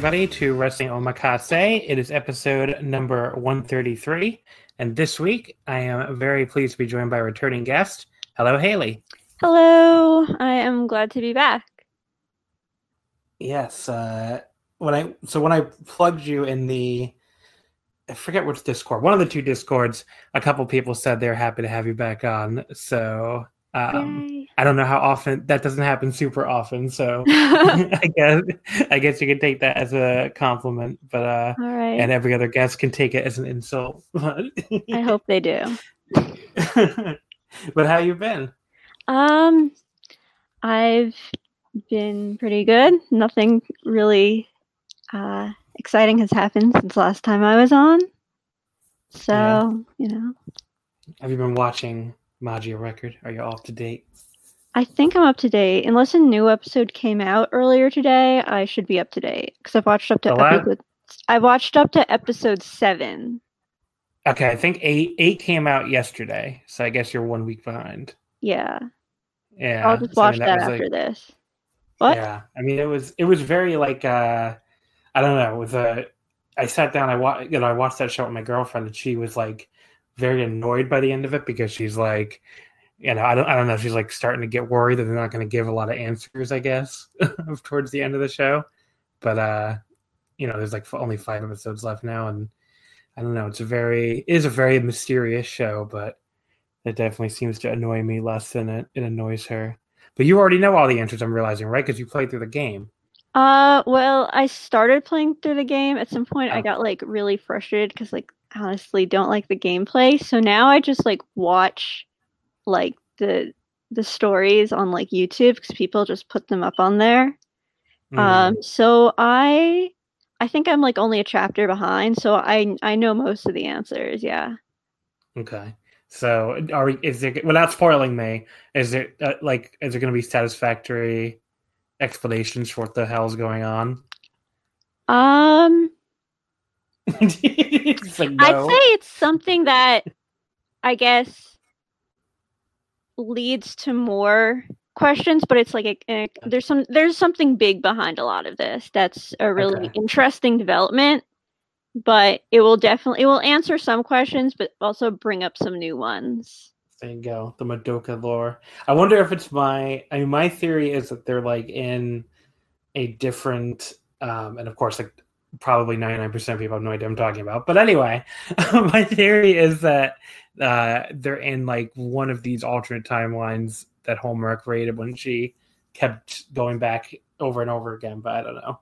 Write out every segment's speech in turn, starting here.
Everybody, to Wrestling Omakase. It is episode number 133. And this week, I am very pleased to be joined by a returning guest. Hello, Haley. Hello. I am glad to be back. Yes. Uh, when I so when I plugged you in the I forget which Discord, one of the two Discords, a couple people said they're happy to have you back on. So um, I don't know how often that doesn't happen super often, so I guess I guess you can take that as a compliment, but uh All right. and every other guest can take it as an insult. I hope they do. but how you been? Um I've been pretty good. Nothing really uh exciting has happened since last time I was on. So, Yeah. you know, Have you been watching Magia Record? Are you up to date? I think I'm up to date. Unless a new episode came out earlier today, I should be up to date because I've watched up to episode I watched up to episode 7. Okay, I think eight eight came out yesterday, so I guess you're one week behind. Yeah. Yeah, I'll just so I watch mean, that, was, after like- this. What? Yeah, I mean, it was it was very like uh, I don't know. It was a, I sat down. I watched you know, I watched that show with my girlfriend, and she was like very annoyed by the end of it because she's like, you know, I don't I don't know. She's like starting to get worried that they're not going to give a lot of answers. I guess towards the end of the show, but uh, you know, there's like only five episodes left now, and I don't know. It's a very it is a very mysterious show, but it definitely seems to annoy me less than it, it annoys her. But you already know all the answers, I'm realizing, right? Because you played through the game. Uh, well, I started playing through the game. At some point, I Oh. got like really frustrated because, like, honestly, don't like the gameplay. So now I just like watch like the the stories on like YouTube because people just put them up on there. Mm. Um, so I I think I'm like only a chapter behind, so I I know most of the answers. Yeah. okay. So, are we, is there without spoiling me? Is there uh, like is there going to be satisfactory explanations for what the hell's going on? Um, I'd say it's something that I guess leads to more questions, but it's like a, a- there's some there's something big behind a lot of this. That's a really Okay. interesting development, but it will definitely it will answer some questions, but also bring up some new ones. There you go, the Madoka lore. I wonder if it's my. I mean, my theory is that they're like in a different, um, and of course, like probably ninety nine percent of people have no idea what I'm talking about. But anyway, my theory is that uh, they're in like one of these alternate timelines that Homura created when she kept going back over and over again. But I don't know.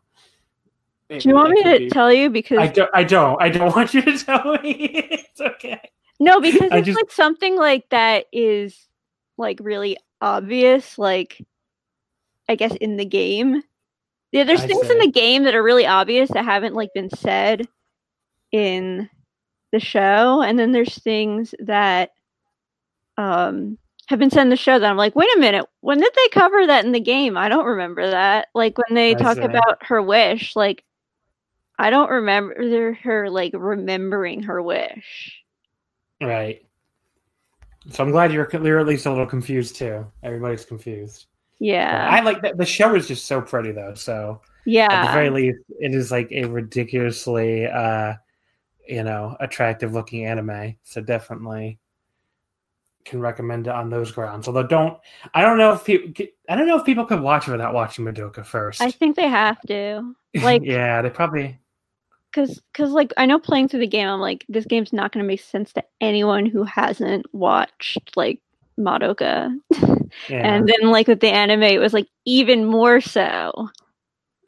Do you want me to be- tell you because I don't. I don't. I don't want you to tell me. it's okay. No, because I it's just- like something like that is like really obvious, like I guess in the game. Yeah, there's I things in the game that are really obvious that haven't like been said in the show, and then there's things that um have been said in the show that I'm like, wait a minute, when did they cover that in the game? I don't remember that. Like when they I talk about her wish, like I don't remember her like remembering her wish. Right. So I'm glad you're you're at least a little confused too. Everybody's confused. Yeah. I like that. The show is just so pretty though. So yeah. at the very least, it is like a ridiculously, uh, you know, attractive looking anime. So definitely can recommend it on those grounds. Although don't, I don't know if people, I don't know if people could watch it without watching Madoka first. I think they have to. Like, yeah, they probably. Cause, cause, like I know playing through the game, I'm like, this game's not gonna make sense to anyone who hasn't watched like Madoka. Yeah. and then like with the anime, it was like even more so.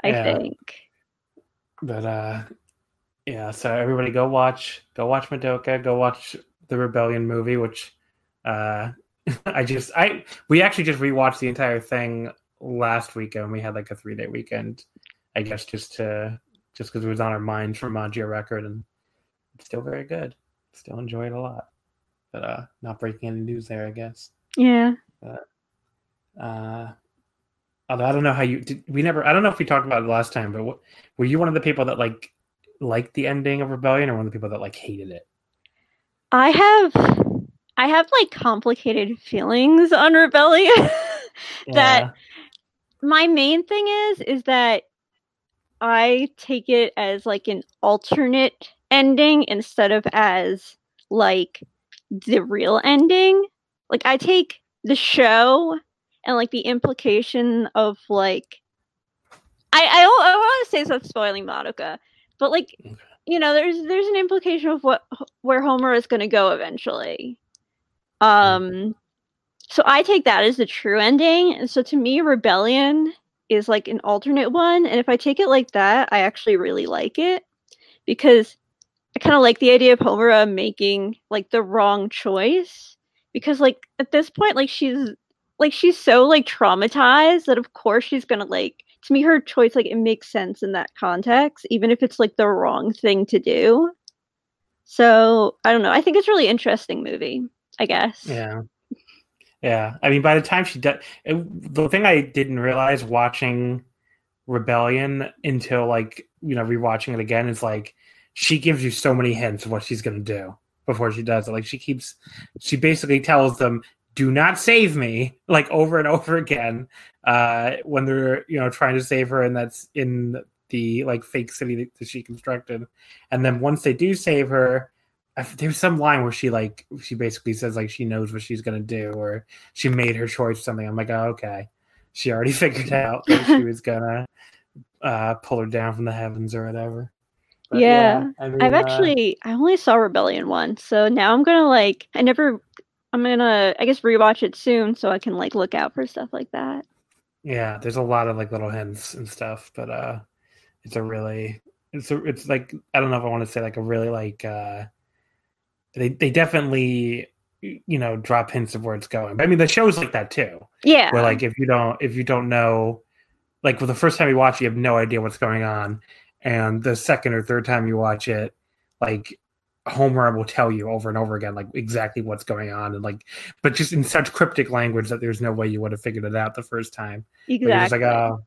I yeah. think. But uh, yeah. So everybody, go watch, go watch Madoka, go watch the Rebellion movie, which uh, I just I we actually just rewatched the entire thing last weekend. We had like a three day weekend, I guess, just to just because it was on our minds from Magia Record, and it's still very good. Still enjoy it a lot, but uh, not breaking any news there, I guess. Yeah. But, uh, although I don't know how you did. We never. I don't know if we talked about it last time, but what, were you one of the people that like liked the ending of Rebellion, or one of the people that like hated it? I have I have like complicated feelings on Rebellion. that yeah. my main thing is is that I take it as like an alternate ending instead of as like the real ending. Like I take the show and like the implication of like I I, I want to say stuff spoiling Madoka, but like okay. you know there's there's an implication of what where Homura is going to go eventually. Um, so I take that as the true ending. And so to me, Rebellion is like an alternate one. And if I take it like that, I actually really like it because I kind of like the idea of Homura making like the wrong choice. Because like at this point, like she's like she's so like traumatized that of course she's gonna like to me her choice like it makes sense in that context, even if it's like the wrong thing to do. So I don't know. I think it's really interesting movie. I guess. Yeah. Yeah. I mean, by the time she does, the thing I didn't realize watching Rebellion until like, you know, rewatching it again is like she gives you so many hints of what she's going to do before she does it. Like she keeps, she basically tells them, do not save me like over and over again uh when they're you know trying to save her and that's in the like fake city that she constructed. And then once they do save her there's some line where she like she basically says like she knows what she's gonna do or she made her choice something. I'm like oh, okay. She already figured out that she was gonna uh pull her down from the heavens or whatever but, yeah, yeah I mean, i've uh, actually uh, i only saw rebellion once so now i'm gonna like i never i'm gonna i guess rewatch it soon so i can like look out for stuff like that yeah there's a lot of like little hints and stuff but uh it's a really it's a, it's like i don't know if i want to say like a really like uh they they definitely you know drop hints of where it's going. But I mean, the show's like that too. Yeah. Where like if you don't if you don't know, like for the first time you watch, you have no idea what's going on, and the second or third time you watch it, like Homura will tell you over and over again like exactly what's going on and like but just in such cryptic language that there's no way you would have figured it out the first time. Exactly. like, oh,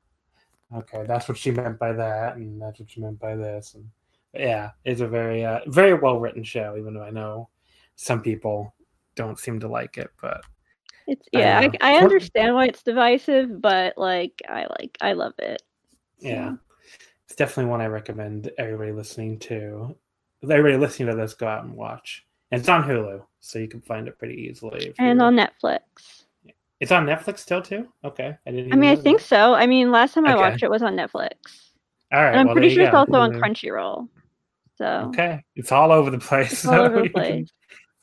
okay, that's what she meant by that, and that's what she meant by this, and yeah, it's a very uh, very well written show. Even though I know some people don't seem to like it, but it's yeah, I, I, I understand why it's divisive, but like I like I love it. Yeah, it's definitely one I recommend everybody listening to. Everybody listening to this, go out and watch. And it's on Hulu, so you can find it pretty easily. And on Netflix. It's on Netflix still too. Okay, I didn't. I mean, I think that. so. I mean, last time I okay. watched it was on Netflix. All right, and I'm well, pretty sure it's also on Crunchyroll. So okay, it's all over the place. all over the place.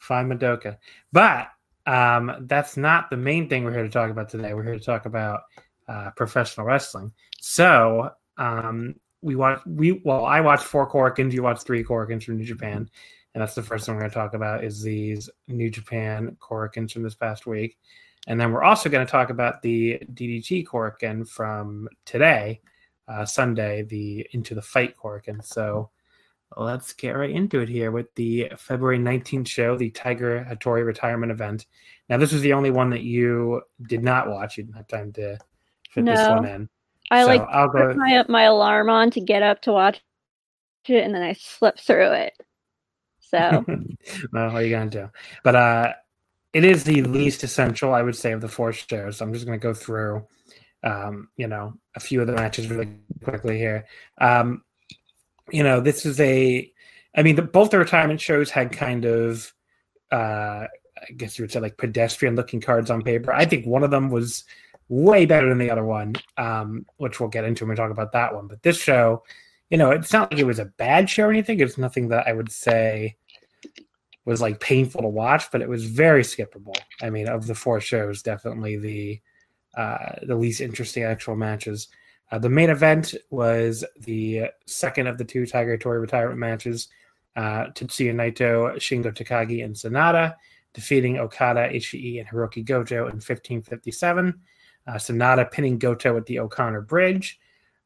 Find Madoka, but um, that's not the main thing we're here to talk about today. We're here to talk about uh, professional wrestling. So um, we watch we well, I watched four Korakuens. You watched three Korakuens from New Japan, and that's the first thing we're going to talk about is these New Japan Korakuens from this past week, and then we're also going to talk about the DDT Korakuen from today, uh, Sunday, the Into the Fight Korakuen. So let's get right into it here with the February 19th show, the Tiger Hattori retirement event. Now, this was the only one that you did not watch. You didn't have time to fit no. this one in. I so like I'll put go... my my alarm on to get up to watch it, and then I slip through it. So, well, what are you gonna do? But uh, it is the least essential, I would say, of the four shows. So I'm just going to go through, um, you know, a few of the matches really quickly here. Um, you know, this is a, I mean, the, both the retirement shows had kind of, uh, I guess you would say like pedestrian looking cards on paper. I think one of them was way better than the other one, um, which we'll get into when we talk about that one. But this show, you know, it's not like it was a bad show or anything. It's nothing that I would say was like painful to watch, but it was very skippable. I mean, of the four shows, definitely the uh, the least interesting actual matches. Uh, the main event was the second of the two Tiger Hattori retirement matches. Uh, Tetsuya Naito, Shingo Takagi, and Sanada defeating Okada, Ishii, and Hirooki Goto in 1557. Uh, Sanada pinning Goto at the O'Connor Bridge.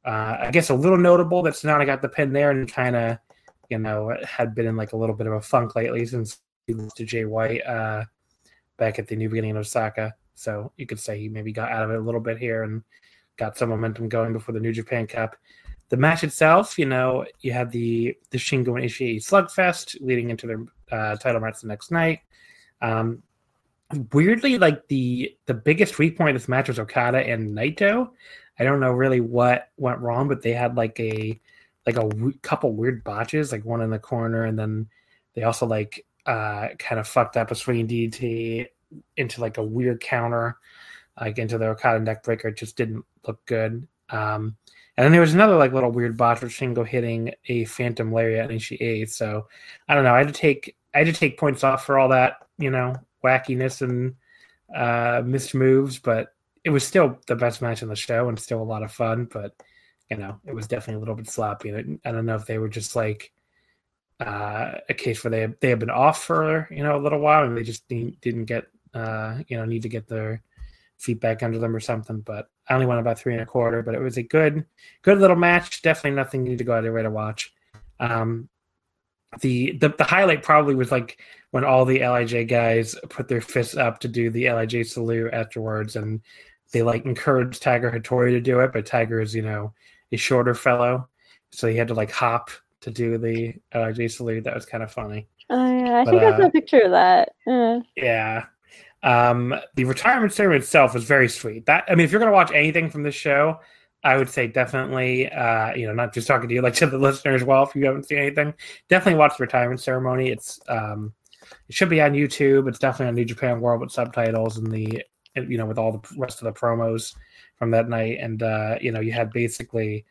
Uh, I guess a little notable that Sanada got the pin there and kind of, you know, had been in like a little bit of a funk lately since he lost to Jay White uh, back at the New Beginning in Osaka. So you could say he maybe got out of it a little bit here and got some momentum going before the New Japan Cup. The match itself, you know, you had the the Shingo and Ishii slugfest leading into their uh, title match the next night. Um, weirdly, like the the biggest weak point of this match was Okada and Naito. I don't know really what went wrong, but they had like a like a w- couple weird botches, like one in the corner, and then they also like uh kind of fucked up a swinging DDT into like a weird counter, like into the Okada neck breaker. It just didn't look good. Um, and then there was another like little weird botch with Shingo hitting a Phantom Lariat and she ate. So I don't know. I had to take I had to take points off for all that you know wackiness and uh, missed moves, but it was still the best match on the show and still a lot of fun. But you know, it was definitely a little bit sloppy. I don't know if they were just like uh, a case where they they had been off for you know a little while and they just didn't get uh, you know need to get their feet back under them or something. But I only went about three and a quarter, but it was a good good little match. Definitely nothing you need to go out of your way to watch. Um, the, the the highlight probably was like when all the Lij guys put their fists up to do the Lij salute afterwards, and they like encouraged Tiger Hattori to do it, but Tiger is you know a shorter fellow, so he had to like hop to do the Lij salute. That was kind of funny. Oh yeah, I but, think I saw uh, a picture of that. Uh. Yeah. Um, the retirement ceremony itself was very sweet. That I mean, if you're gonna watch anything from this show, I would say definitely, uh, you know, not just talking to you, like to the listeners as well. If you haven't seen anything, definitely watch the retirement ceremony. It's um, it should be on YouTube. It's definitely on New Japan World with subtitles and the, you know, with all the rest of the promos from that night. And uh, you know, you had basically,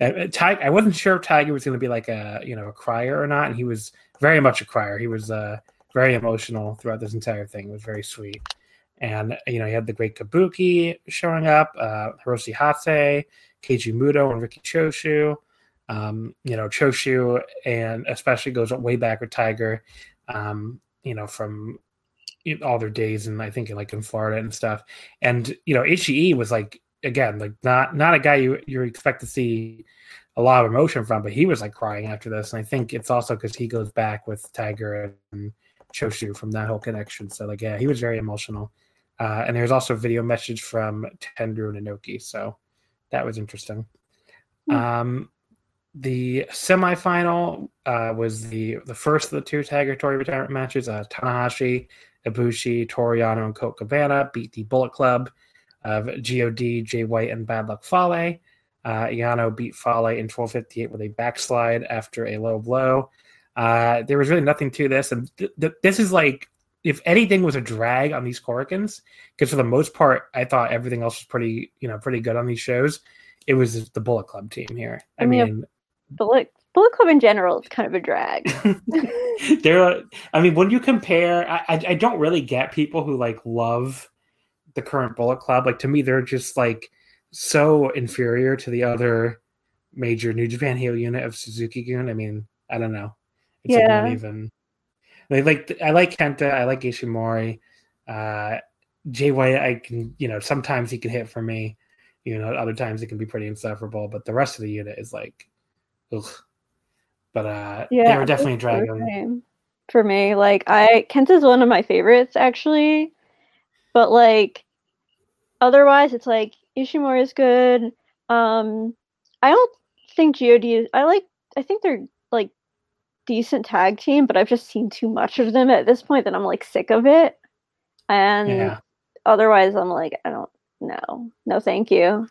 uh, Tiger. I wasn't sure if Tiger was going to be like a, you know, a crier or not, and he was very much a crier. He was uh, very emotional throughout this entire thing. It was very sweet. And you know, you had the great Kabuki showing up, uh, Hiroshi Hase, Keiji Muto, and Riki Choshu. Um, you know, Choshu and especially goes way back with Tiger. Um, you know, from all their days and I think like in Florida and stuff. And you know, HE was like again, like not not a guy you you expect to see a lot of emotion from, but he was like crying after this. And I think it's also because he goes back with Tiger and Choshu from that whole connection. So like yeah, he was very emotional. Uh, and there's also a video message from Tenryu and Inoki, so that was interesting. Mm. Um, the semifinal uh, was the the first of the two Tiger Hattori retirement matches. Uh, Tanahashi, Ibushi, Toru Yano, and Colt Cabana beat the Bullet Club of God, Jay White, and Bad Luck Fale. Uh, Yano beat Fale in 1258 with a backslide after a low blow. Uh, there was really nothing to this, and th- th- this is like if anything was a drag on these Korakuens, because for the most part, I thought everything else was pretty, you know, pretty good on these shows. It was the Bullet Club team here. I, I mean, mean Bullet Bullet Club in general is kind of a drag. there, I mean, when you compare, I, I, I don't really get people who like love the current Bullet Club. Like to me, they're just like so inferior to the other major New Japan heel unit of Suzuki-gun. I mean, I don't know. It's yeah. Like even like, like I like Kenta, I like Ishimori. Uh Jay White, I can, you know, sometimes he can hit for me. You know, other times it can be pretty insufferable, but the rest of the unit is like ugh. But uh yeah, they were definitely dragging. For me, like I Kenta's one of my favorites actually. But like otherwise it's like Ishimori is good. Um I don't think God is I like I think they're decent tag team, but I've just seen too much of them at this point that I'm like sick of it. And Yeah. otherwise, I'm like, I don't know. No, thank you.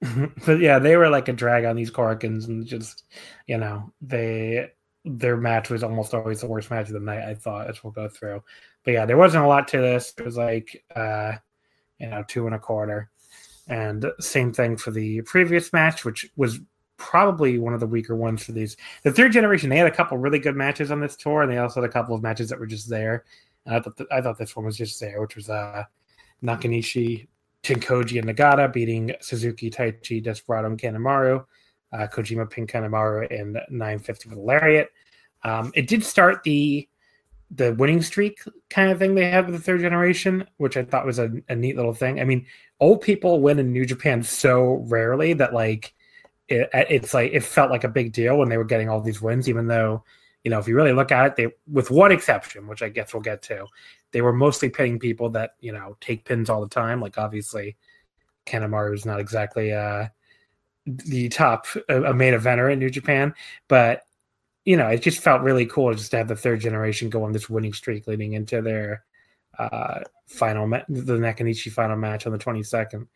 but yeah, they were like a drag on these Korakuens, and just you know they their match was almost always the worst match of the night. I thought as we'll go through, but yeah, there wasn't a lot to this. It was like uh, you know two and a quarter, and same thing for the previous match, which was probably one of the weaker ones for these. The third generation, they had a couple really good matches on this tour, and they also had a couple of matches that were just there. And I thought th- I thought this one was just there, which was uh, Nakanishi Tenkoji and Nagata beating Suzuki, Taichi, Desperado, and Kanemaru. Uh, Kojima pinned Kanemaru in 950 with lariat. Um, it did start the the winning streak kind of thing they had with the third generation, which I thought was a, a neat little thing. I mean, old people win in New Japan so rarely that like it, it's like it felt like a big deal when they were getting all these wins, even though you know if you really look at it, they with one exception, which I guess we'll get to, they were mostly pinning people that you know take pins all the time. Like obviously, Kanemaru is not exactly uh, the top a, a main eventer in New Japan, but you know it just felt really cool just to have the third generation go on this winning streak leading into their uh, final ma- the Nakanishi final match on the twenty second.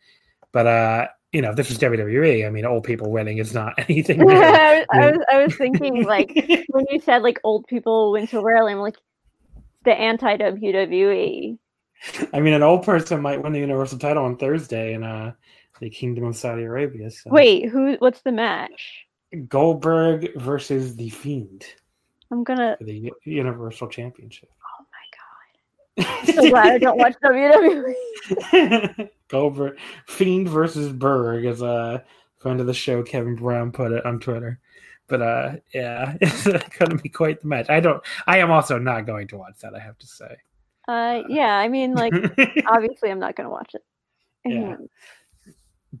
But uh, you know, if this was WWE, I mean, old people winning is not anything. new. I, was, I was I was thinking like when you said like old people win to rarely, I'm like the anti WWE. I mean, an old person might win the Universal title on Thursday in uh, the Kingdom of Saudi Arabia. So. Wait, who? What's the match? Goldberg versus the Fiend I'm gonna. the Universal Championship. I'm so glad I don't watch WWE. Goldberg Fiend versus Berg, as a friend of the show Kevin Brown put it on Twitter. But uh, yeah, it's going to be quite the match. I don't. I am also not going to watch that. I have to say. Uh, yeah, I mean, like obviously, I'm not gonna watch it. Yeah.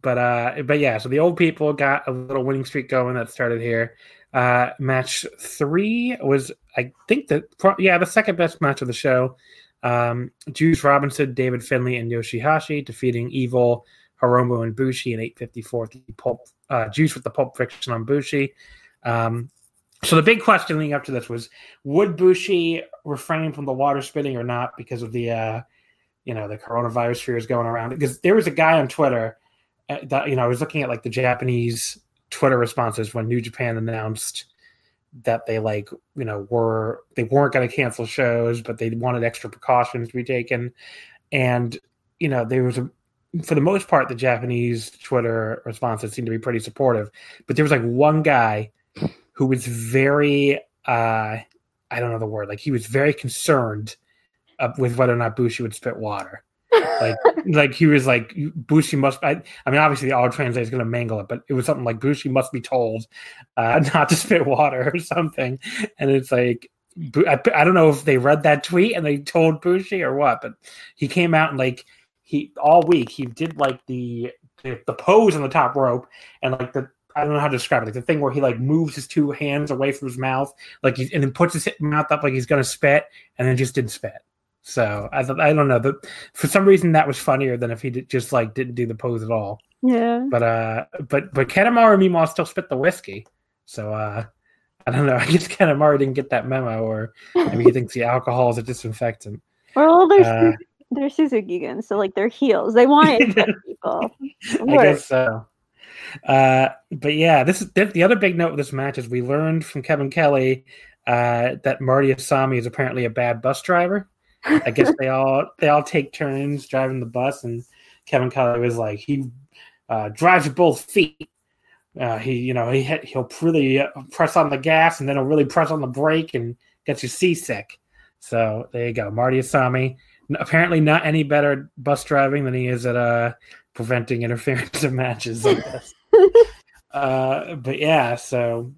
But uh but yeah so the old people got a little winning streak going that started here uh match three was i think the yeah the second best match of the show um juice robinson david finlay and yoshihashi defeating evil hiromu and bushi in 854 the pulp uh juice with the pulp friction on bushi. Um so the big question leading up to this was would bushi refrain from the water spitting or not because of the uh you know the coronavirus fears going around? Because there was a guy on twitter uh, that you know i was looking at like the japanese twitter responses when new japan announced that they like you know were they weren't going to cancel shows but they wanted extra precautions to be taken. And you know there was a for the most part the japanese twitter responses seemed to be pretty supportive. But there was like one guy who was very uh i don't know the word like he was very concerned uh, with whether or not bushi would spit water like like he was like Bushi must I, I mean obviously the auto translate is going to mangle it but it was something like Bushi must be told uh, not to spit water or something. And it's like I, I don't know if they read that tweet and they told Bushi or what but he came out and like he all week he did like the the, the pose on the top rope and like the I don't know how to describe it like the thing where he like moves his two hands away from his mouth like he, and then puts his mouth up like he's going to spit and then just didn't spit so I thought I don't know, but for some reason that was funnier than if he did, just like didn't do the pose at all. Yeah. But uh, but but Kanemaru meanwhile still spit the whiskey. So uh, I don't know. I guess Kanemaru didn't get that memo, or maybe he thinks the alcohol is a disinfectant. Well, they're Uh, they're Suzuki guns, so like they're heels. They want to hit people. I guess so. Uh, but yeah, this is the other big note of this match is we learned from Kevin Kelly uh, that Marty Asami is apparently a bad bus driver. I guess they all they all take turns driving the bus, and Kevin Kelly was like he uh, drives with both feet. Uh, he you know he he'll really uh, press on the gas and then he'll really press on the brake and gets you seasick. So there you go, Marty Asami. Apparently, not any better bus driving than he is at uh, preventing interference of matches. I guess. uh, but yeah, so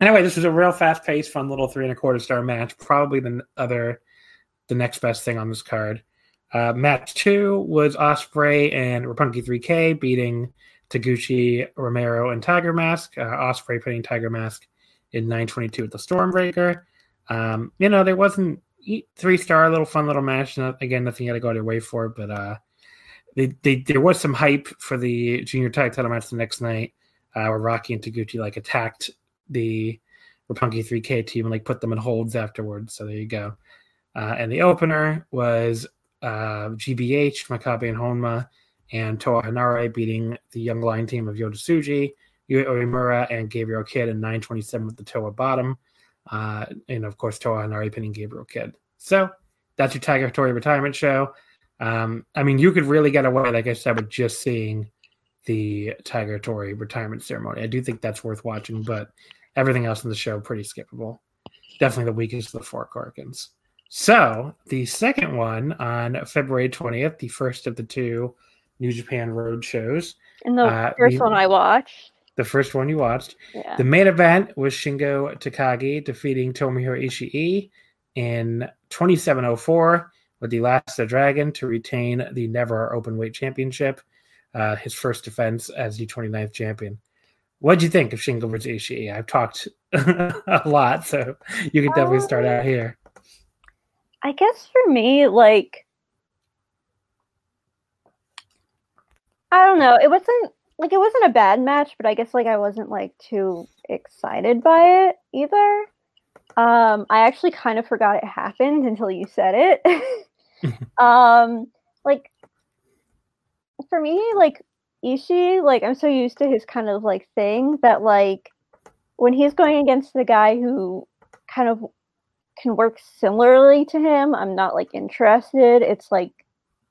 anyway, this was a real fast paced, fun little three and a quarter star match. Probably the other, the next best thing on this card. Uh, match two was Osprey and Roppongi 3K beating Taguchi, Romero, and Tiger Mask. Uh, Osprey putting Tiger Mask in 922 with the Stormbreaker. Um, you know, there wasn't three star, little fun little match. Not, again, nothing you had to go your way for, but uh, they, they there was some hype for the junior tag title match the next night, uh, where Rocky and Taguchi like attacked the Roppongi 3K team and like put them in holds afterwards. So there you go. Uh, and the opener was uh, GBH, Makabe and Honma, and Toa Henare beating the Young Lion team of Yota Tsuji, Yuya Uemura, and Gabriel Kidd in 927 with the Toa bottom. Uh, and of course, Toa Henare pinning Gabriel Kidd. So that's your Tiger Hattori retirement show. Um, I mean, you could really get away, like I said, with just seeing the Tiger Hattori retirement ceremony. I do think that's worth watching, but everything else in the show pretty skippable. Definitely the weakest of the four Korakuens. So the second one on February 20th, the first of the two New Japan Road shows. And the Uh, first we- one I watched. The first one you watched. Yeah. The main event was Shingo Takagi defeating Tomohiro Ishii in 2704 with the Last of the Dragon to retain the Never Open Weight Championship, uh, his first defense as the 29th champion. What would you think of Shingo versus Ishii? I've talked a lot, so you could definitely start out here. I guess for me, like, I don't know. It wasn't like it wasn't a bad match, but I guess like I wasn't like too excited by it either. Um, I actually kind of forgot it happened until you said it. um, like for me, like Ishii, like I'm so used to his kind of like thing that like when he's going against the guy who kind of can work similarly to him, I'm not like interested. It's like,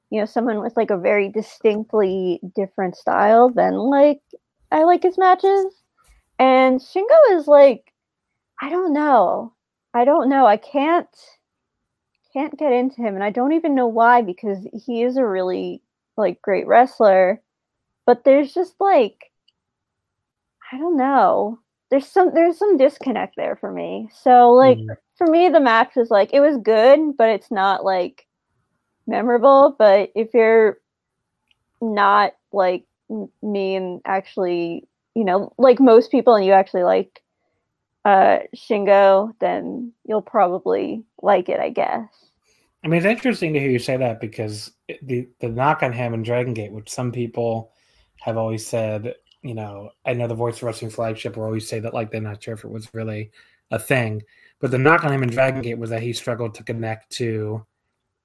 you know, someone with like a very distinctly different style than like I like his matches. And Shingo is like, I don't know. I don't know. I can't can't get into him and I don't even know why because he is a really like great wrestler. But there's just like I don't know. There's some there's some disconnect there for me. So like Mhm. For me the match was like it was good but it's not like memorable. But if you're not like me and actually you know like most people and you actually like uh shingo then you'll probably like it i guess. I mean, it's interesting to hear you say that because the the knock on him in Dragon Gate, which some people have always said, you know, I know the Voice of Wrestling flagship will always say that like they're not sure if it was really a thing, but the knock on him in Dragon Gate was that he struggled to connect to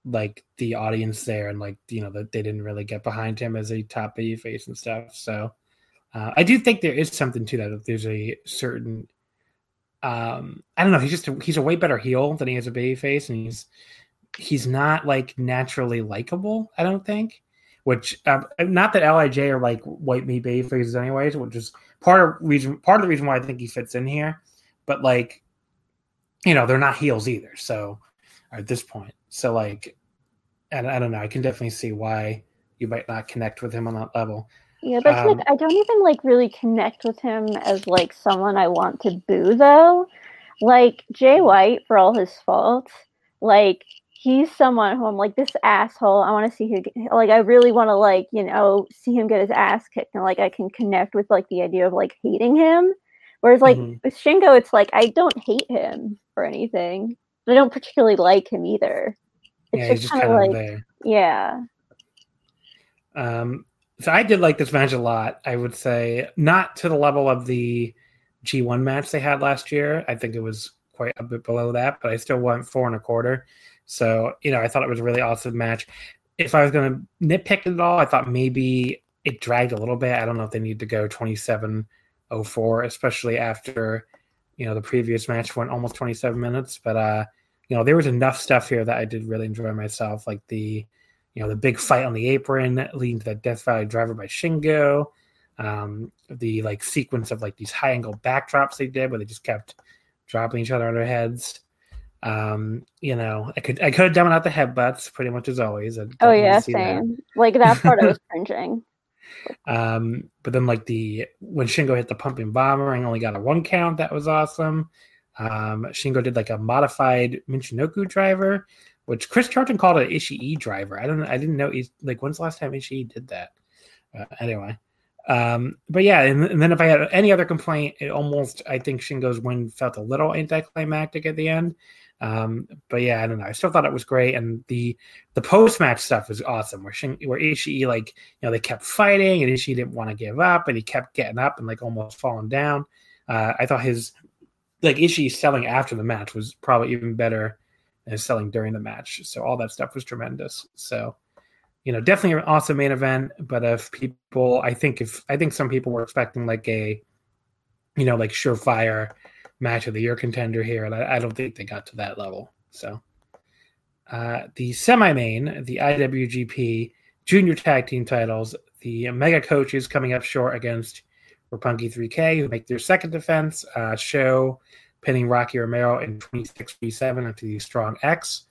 like the audience there, and like you know that they didn't really get behind him as a top baby face and stuff. So uh, I do think there is something to that. There's a certain um I don't know. He's just a, he's a way better heel than he is a baby face, and he's he's not like naturally likable. I don't think. Which um, not that Lij are like white meat baby faces anyways, which is part of reason part of the reason why I think he fits in here. But like, you know, they're not heels either. So at this point, so like, and I don't know. I can definitely see why you might not connect with him on that level. yeah but Um, like i don't even like really connect with him as like someone i want to boo though like jay white for all his faults like he's someone who i'm like this asshole i want to see who like i really want to like you know see him get his ass kicked and like i can connect with like the idea of like hating him whereas like Mhm. with shingo it's like i don't hate him or anything but i don't particularly like him either it's yeah, just just kind of kind of like there. yeah Um, so I did like this match a lot. I would say not to the level of the G1 match they had last year. I think it was quite a bit below that, but I still went four and a quarter. So, you know, I thought it was a really awesome match. If I was going to nitpick it at all, I thought maybe it dragged a little bit. I don't know if they need to go 27 04, especially after, you know, the previous match went almost 27 minutes. But, uh, you know, there was enough stuff here that I did really enjoy myself, like the, you know, the big fight on the apron leading to that Death Valley driver by Shingo. Um, the like sequence of like these high angle backdrops they did where they just kept dropping each other on their heads. Um, you know, I could I could have done without the headbutts pretty much as always. Oh yeah see that. same like that part i was cringing Um, but then like the when Shingo hit the pumping bomber and only got a one count, that was awesome. Um, Shingo did like a modified Michinoku driver, which Chris Charlton called an Ishii driver. I don't I didn't know he's like when's the last time Ishii did that? Uh, anyway. Um, but yeah, and, and then if I had any other complaint, it almost I think Shingo's win felt a little anticlimactic at the end. Um, but yeah, I don't know. I still thought it was great, and the the post match stuff was awesome. Where Shin, where Ishii like you know they kept fighting, and Ishii didn't want to give up, and he kept getting up and like almost falling down. Uh, I thought his like Ishii selling after the match was probably even better and selling during the match. So all that stuff was tremendous. So, you know, definitely an awesome main event. But if people, I think if I think some people were expecting like a, you know, like surefire match of the year contender here, and I, I don't think they got to that level. So, uh, the semi-main, the IWGP Junior Tag Team titles, the Mega Coaches coming up short against Roppongi 3K, who make their second defense. Uh, Sho pinning Rocky Romero in 26-7 after the strong X.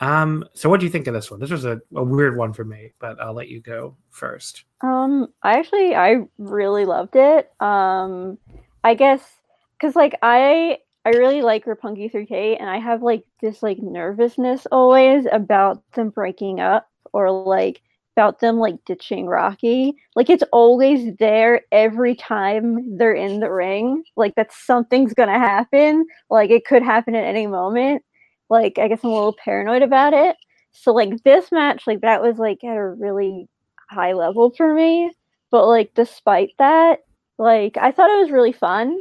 Um, so what do you think of this one? This was a, a weird one for me, but I'll let you go first. Um, I actually I really loved it. Um, I guess because like I I really like Roppongi 3K, and I have like this like nervousness always about them breaking up or like about them like ditching Rocky. Like it's always there every time they're in the ring. Like that something's gonna happen. Like it could happen at any moment. Like I guess I'm a little paranoid about it. So like this match, like that was like at a really high level for me. But like despite that, like I thought it was really fun.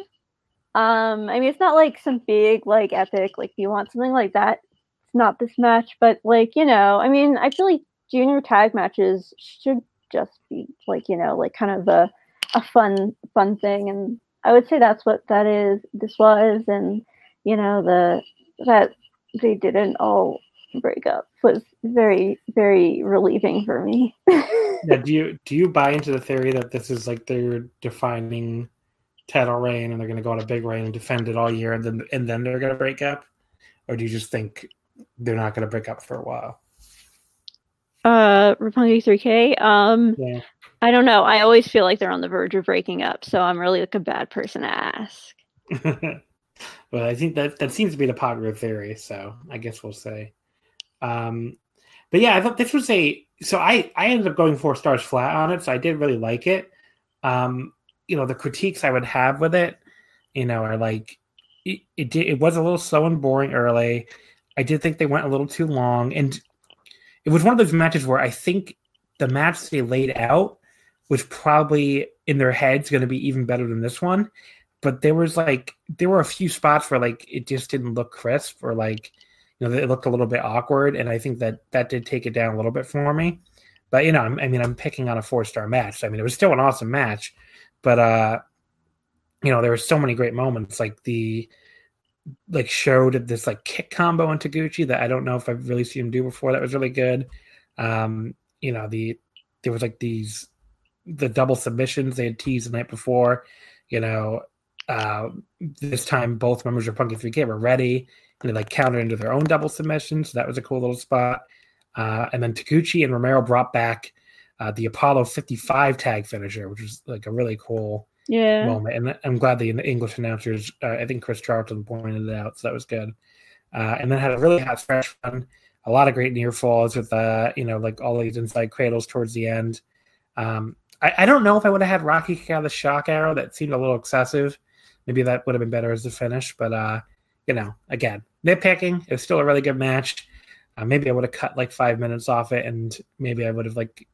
Um, I mean it's not like some big like epic like if you want something like that. It's not this match, but like, you know, I mean I feel like junior tag matches should just be like you know like kind of a a fun fun thing and i would say that's what that is this was and you know the that they didn't all break up was very very relieving for me yeah do you do you buy into the theory that this is like their defining title reign and they're going to go on a big reign and defend it all year and then and then they're going to break up or do you just think they're not going to break up for a while uh Roppongi 3K. Um yeah. I don't know. I always feel like they're on the verge of breaking up, so I'm really like a bad person to ask. well, I think that that seems to be the popular theory, so I guess we'll say. Um but yeah, I thought this was a so I I ended up going four stars flat on it, so I did really like it. Um, you know, the critiques I would have with it, you know, are like it, it did it was a little slow and boring early. I did think they went a little too long, and it was one of those matches where I think the match they laid out was probably in their heads going to be even better than this one. But there was like there were a few spots where like it just didn't look crisp or like you know it looked a little bit awkward, and I think that that did take it down a little bit for me. But you know, I'm, I mean, I'm picking on a four star match. I mean, it was still an awesome match, but uh, you know, there were so many great moments like the like showed this like kick combo into Gucci that I don't know if I've really seen him do before. That was really good. Um, you know, the there was like these the double submissions they had teased the night before. You know, uh, this time both members of Punky 3K were ready and they like countered into their own double submissions. So that was a cool little spot. Uh, and then Taguchi and Romero brought back uh, the Apollo 55 tag finisher, which was like a really cool yeah. moment. And I'm glad the English announcers, uh, I think Chris Charlton pointed it out, so that was good. Uh, and then had a really hot fresh run, a lot of great near falls with, uh, you know, like all these inside cradles towards the end. Um, I, I, don't know if I would have had Rocky kick out the shock arrow. That seemed a little excessive. Maybe that would have been better as a finish, but uh, you know, again, nitpicking. It was still a really good match. Uh, maybe I would have cut like five minutes off it, and maybe I would have like,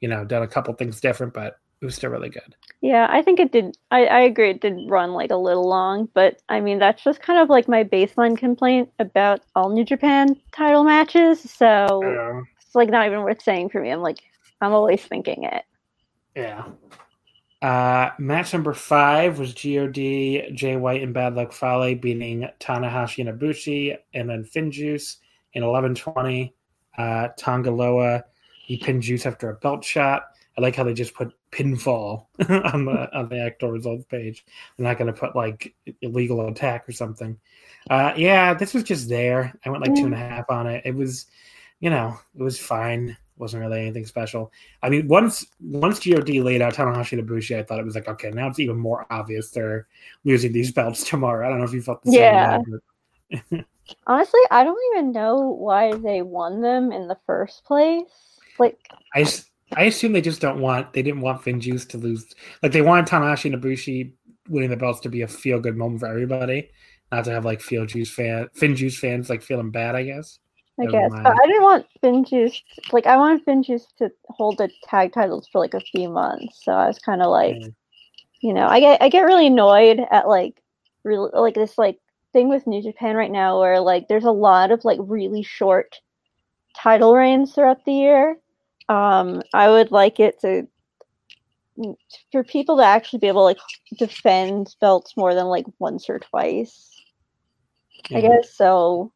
you know, done a couple things different. But it was still really good. Yeah, I think it did. I, I agree. It did run like a little long, but I mean, that's just kind of like my baseline complaint about all New Japan title matches. So it's like not even worth saying for me. I'm like, I'm always thinking it. Yeah. Uh, match number five was God, Jay White, and Bad Luck Fale beating Tanahashi and Ibushi, and then Finjuice in 11:20. Uh, Tanga Loa, he pinned Juice after a belt shot. I like how they just put pinfall on the on the actor results page. They're not going to put like illegal attack or something. Uh, yeah, this was just there. I went like two and a half on it. It was, you know, it was fine. wasn't really anything special. I mean, once once God laid out Tanahashi and Ibushi, I thought it was like, okay, now it's even more obvious they're losing these belts tomorrow. I don't know if you felt the yeah. same. Yeah. Honestly, I don't even know why they won them in the first place. Like, I I assume they just don't want they didn't want Finjuice to lose. Like they wanted Tanahashi and Ibushi winning the belts to be a feel good moment for everybody, not to have like feel juice fan Finjuice fans like feeling bad. I guess. I guess, I didn't want Finjuice like I wanted Finjuice to hold the tag titles for like a few months. So I was kind of like, you know, I get I get really annoyed at like real like this like thing with New Japan right now where like there's a lot of like really short title reigns throughout the year. Um, I would like it to for people to actually be able to like defend belts more than like once or twice. I guess so.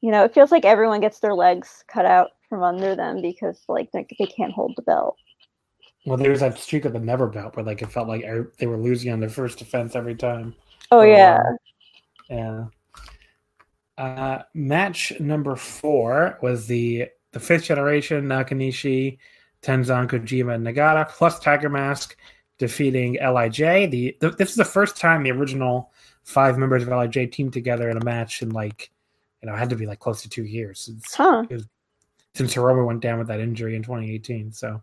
You know, it feels like everyone gets their legs cut out from under them because like they, they can't hold the belt. Well, there was that streak of the never belt where like it felt like er- they were losing on their first defense every time. Oh a yeah. Yeah. Uh, match number four was the the fifth generation Nakanishi, Tenzan Kojima, and Nagata plus Tiger Mask defeating LIJ. The, the this is the first time the original five members of LIJ teamed together in a match in like you know it had to be like close to two years since Huh. since Hiromu went down with that injury in 2018. So,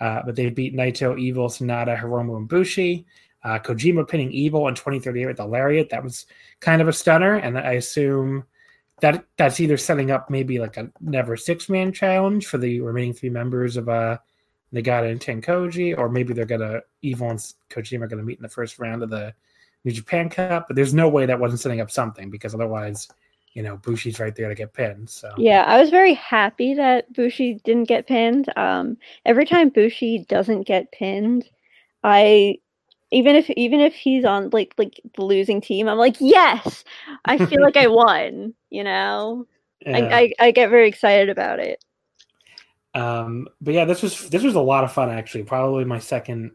uh, but they beat Naito, Evil, Sanada, Hiromu, and Bushi. Uh, Kojima pinning Evil in 2038 with the Lariat. That was kind of a stunner, and I assume that that's either setting up maybe like a never six man challenge for the remaining three members of uh, Nagata and Tenkoji, or maybe they're gonna Evil and Kojima are gonna meet in the first round of the New Japan Cup. But there's no way that wasn't setting up something because otherwise, you know, Bushi's right there to get pinned. So Yeah, I was very happy that Bushi didn't get pinned. Um, every time Bushi doesn't get pinned, I even if even if he's on like like the losing team, I'm like, yes, I feel like I won. You know, yeah. I, I I get very excited about it. Um, but yeah, this was this was a lot of fun actually. Probably my second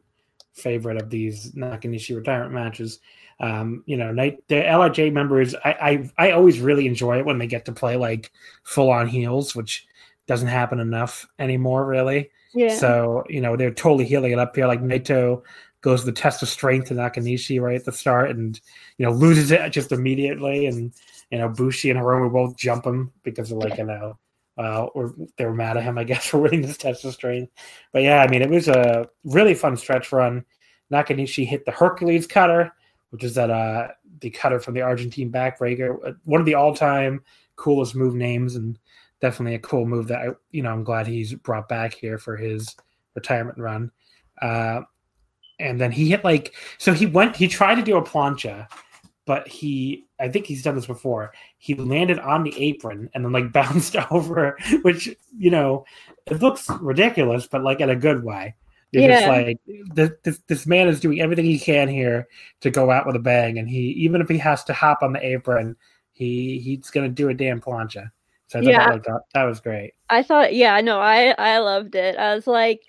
favorite of these Nakanishi retirement matches. Um, you know, night the LIJ members, I, I I always really enjoy it when they get to play like full on heels, which doesn't happen enough anymore, really. Yeah. So you know they're totally healing it up here. Like Naito goes the test of strength to Nakanishi right at the start, and you know loses it just immediately, and you know Bushi and Hiromu both jump him because they're like you know, uh, or they were mad at him, I guess, for winning this test of strength. But yeah, I mean it was a really fun stretch run. Nakanishi hit the Hercules cutter, which is that uh the cutter from the Argentine backbreaker, uh, one of the all time coolest move names, and definitely a cool move that I, you know I'm glad he's brought back here for his retirement run. Uh, and then he hit like so he went he tried to do a plancha, but he I think he's done this before. He landed on the apron and then like bounced over, which you know it looks ridiculous, but like in a good way. You're Yeah. like this, this this man is doing everything he can here to go out with a bang, and he even if he has to hop on the apron, he he's gonna do a damn plancha. So I Yeah. that, like, that, that was great. I thought, yeah, no, I I loved it. I was like,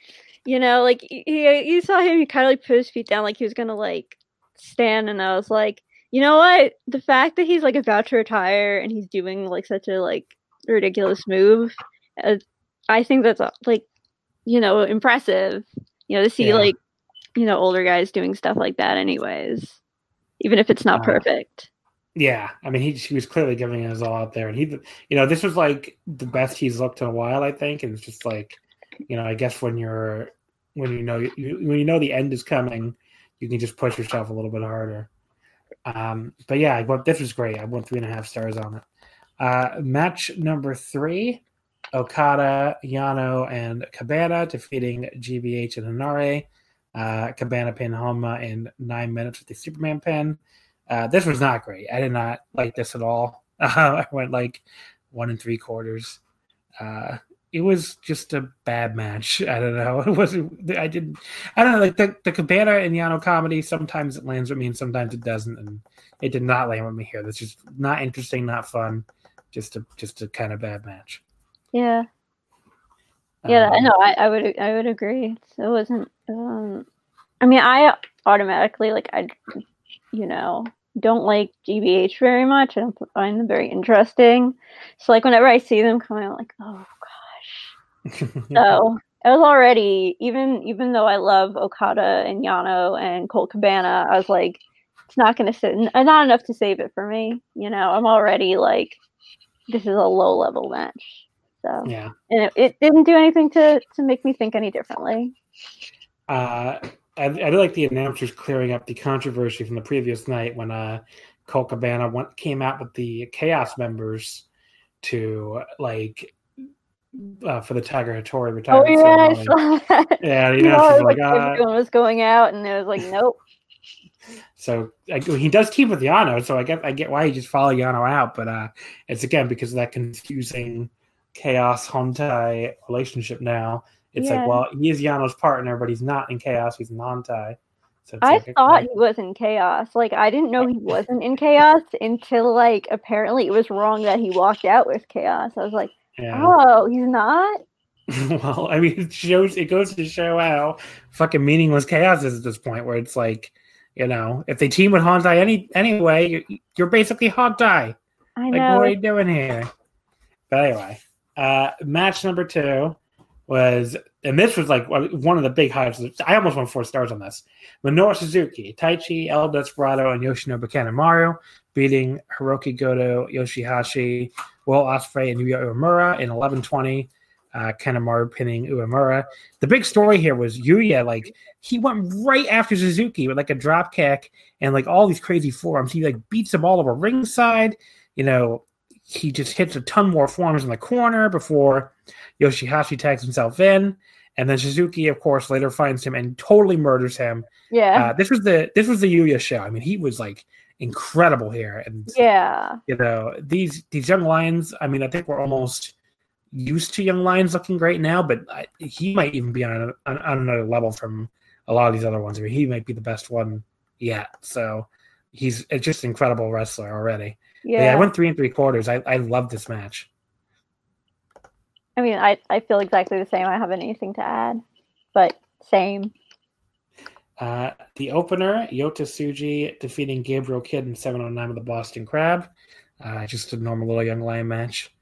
you know, like he, you saw him, he kind of like put his feet down, like he was gonna like stand, and I was like, you know what? The fact that he's like about to retire and he's doing like such a like ridiculous move, uh, I think that's uh, like, you know, impressive. You know, to see Yeah. like, you know, older guys doing stuff like that, anyways, even if it's not Uh, perfect. Yeah, I mean, he, he was clearly giving his all out there, and he, you know, this was like the best he's looked in a while, I think. And it's just like, you know, I guess when you're when you know you, when you know the end is coming, you can just push yourself a little bit harder. Um, but yeah, I went, this was great. I went three and a half stars on it. Uh, match number three: Okada, Yano, and Cabana defeating GBH and Henare. Uh, Cabana pin Honma in nine minutes with the Superman pin. Uh, this was not great. I did not like this at all. I went like one and three quarters. Uh, it was just a bad match. I don't know. It wasn't. I didn't. I don't know. Like the, the Cabana and Yano comedy, sometimes it lands with me and sometimes it doesn't, and it did not land with me here. This is not interesting, not fun. Just a just a kind of bad match. Yeah. Yeah, I Um, know. I, I would I would agree. So it wasn't. Um, I mean, I automatically like I, you know, don't like GBH very much. I don't find them very interesting. So like whenever I see them coming, I'm like, oh. So I was already even even though I love Okada and Yano and Colt Cabana, I was like, it's not going to sit. Not enough to save it for me. You know, I'm already like, this is a low level match. So yeah. and it, it didn't do anything to to make me think any differently. Uh, I, I do like the announcers clearing up the controversy from the previous night when uh, Colt Cabana went, came out with the Chaos members to like uh, for the Tiger Hattori Oh retirement yeah, I saw that. Yeah, the You know, announcers it were was like, like uh, everyone was going out, and it was like, nope. So I, he does team with Yano, so I get I get why he just followed Yano out, but uh, it's again because of that confusing chaos Hontai relationship now. It's Yeah. like, well, he is Yano's partner, but he's not in chaos. He's in Hontai. So I like, thought okay. he was in chaos. Like I didn't know he wasn't in chaos until like apparently it was wrong that he walked out with chaos. I was like, Yeah. oh, he's not. well, I mean, it shows it goes to show how fucking meaningless chaos is at this point, where it's like, you know, if they team with Hontai any anyway, you're, you're basically Hontai. I Like, know. what are you doing here? But anyway, uh, match number two was, and this was like one of the big highlights. I almost won four stars on this. Minoru Suzuki, Taichi, El Desperado, and Yoshinobu Kanemaru beating Hirooki Goto, Yoshihashi, Will Ospreay, and Yuya Uemura in 11-20. Uh, Kanemaru pinning Uemura. The big story here was Yuya, like he went right after Suzuki with like a drop kick and like all these crazy forearms. He like beats him all over ringside. You know, he just hits a ton more forms in the corner before Yoshihashi tags himself in. And then Suzuki, of course, later finds him and totally murders him. yeah. Uh, this was the this was the Yuya show. I mean, he was like incredible here, and yeah. you know these these young lions. I mean, I think we're almost used to young lions looking great now, but I, he might even be on, a, on on another level from a lot of these other ones. I mean, he might be the best one yet. So he's just incredible wrestler already. Yeah. yeah, I went three and three quarters. I I love this match. I mean, I, I feel exactly the same. I haven't anything to add, but same. Uh, the opener, Yota Tsuji defeating Gabriel Kidd in 709 with the Boston Crab. Uh, just a normal little young lion match.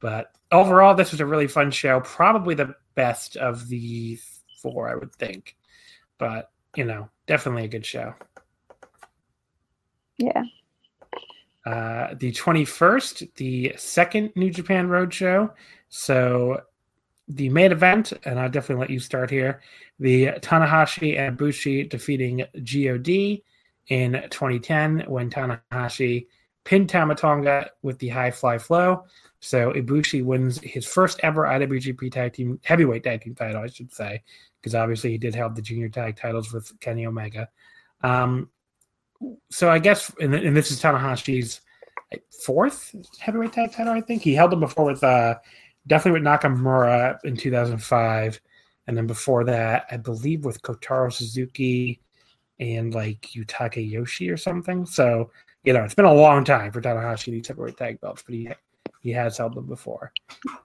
But overall, this was a really fun show. Probably the best of the four, I would think. But, you know, definitely a good show. Yeah. Uh, the 21st, the second New Japan Roadshow. So the main event, and I'll definitely let you start here. The Tanahashi and Bushi defeating God in 2010 when Tanahashi pinned Tama Tonga with the high fly flow. So Ibushi wins his first ever IWGP tag team heavyweight tag team title, I should say, because obviously he did have the junior tag titles with Kenny Omega. Um, so I guess, and, and this is Tanahashi's fourth heavyweight tag title. I think he held them before with uh, definitely with Nakamura in 2005, and then before that, I believe with Kotaro Suzuki and like Yutaka Yoshie or something. So you know, it's been a long time for Tanahashi these heavyweight tag belts, but he he has held them before.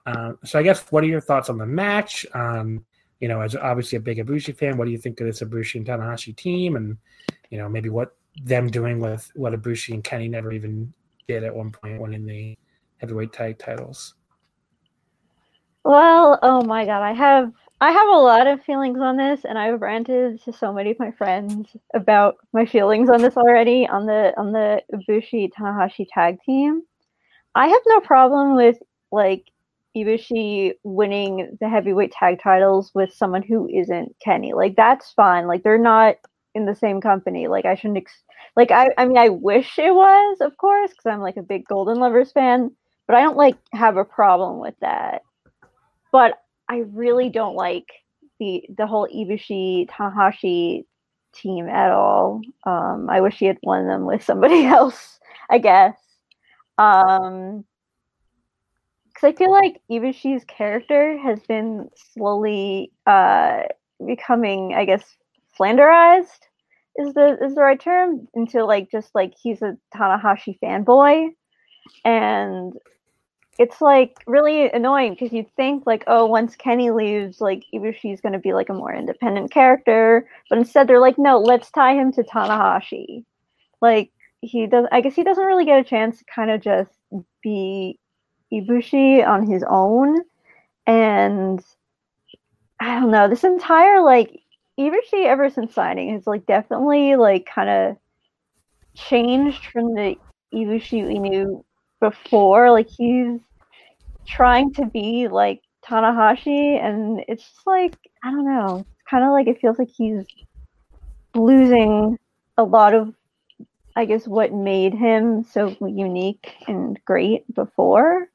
Um, so I guess, what are your thoughts on the match? Um, you know, as obviously a big Ibushi fan, what do you think of this Ibushi and Tanahashi team, and you know, maybe what them doing with what Ibushi and Kenny never even did at one point, winning the heavyweight tag titles. Well, oh my god, I have I have a lot of feelings on this, and I've ranted to so many of my friends about my feelings on this already on the on the Ibushi Tanahashi tag team. I have no problem with like Ibushi winning the heavyweight tag titles with someone who isn't Kenny. Like that's fine. Like they're not in the same company. Like I shouldn't ex- like I I mean I wish it was, of course, because I'm like a big Golden Lovers fan, but I don't like have a problem with that but I really don't like the the whole Ibushi Tanahashi team at all. Um, I wish he had won them with somebody else. I guess. Um, because I feel like Ibushi's character has been slowly uh becoming, I guess, flanderized is the is the right term into like just like he's a Tanahashi fanboy, and it's like really annoying because you'd think like oh once kenny leaves like ibushi's going to be like a more independent character but instead they're like no let's tie him to tanahashi. Like he does i guess he doesn't really get a chance to kind of just be ibushi on his own. And i don't know this entire like ibushi ever since signing has like definitely like kind of changed from the ibushi we knew before. Like he's trying to be like Tanahashi, and it's just like I don't know. It's kind of like it feels like he's losing a lot of, I guess, what made him so unique and great before.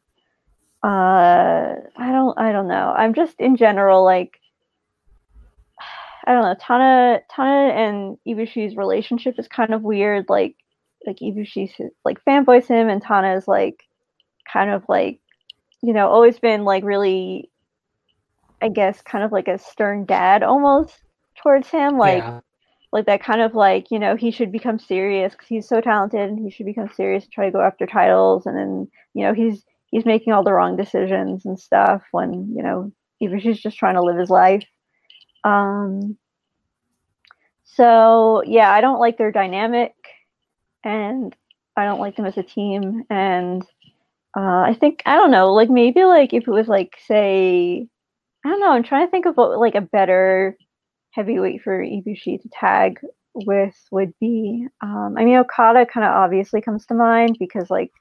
Uh, I don't, I don't know. I'm just in general like I don't know. Tana Tana and Ibushi's relationship is kind of weird. Like like Ibushi's like fanboys him, and Tana is like kind of like you know always been like really, I guess, kind of like a stern dad almost towards him. Like yeah. like that kind of like you know he should become serious because he's so talented and he should become serious and try to go after titles and then you know he's he's making all the wrong decisions and stuff when you know Ibushi's just trying to live his life um so yeah i don't like their dynamic and i don't like them as a team and uh i think i don't know like maybe like if it was like say i don't know i'm trying to think of what like a better heavyweight for ibushi to tag with would be um i mean okada kind of obviously comes to mind because like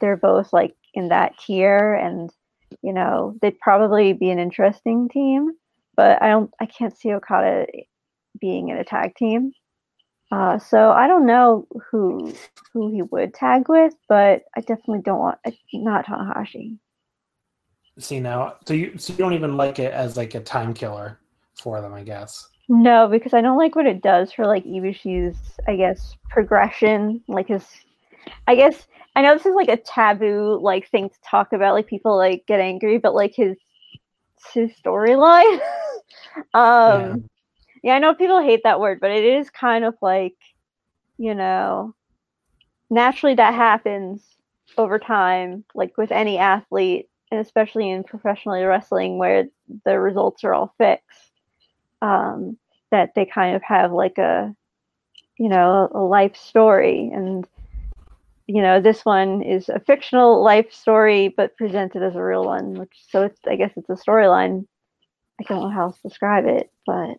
they're both like in that tier and you know they'd probably be an interesting team but i don't i can't see okada being in a tag team uh, so i don't know who who he would tag with but i definitely don't want not tanahashi See now, so you so you don't even like it as like a time killer for them, I guess. no because i don't like what it does for like ibushi's i guess progression like his i guess i know this is like a taboo like thing to talk about like people like get angry but like his his storyline um yeah. I know people hate that word, but it is kind of like, you know, naturally that happens over time, like with any athlete, and especially in professional wrestling where the results are all fixed. Um, that they kind of have like a, you know, a life story, and you know, this one is a fictional life story, but presented as a real one. Which so it's I guess it's a storyline. I don't know how else to describe it, but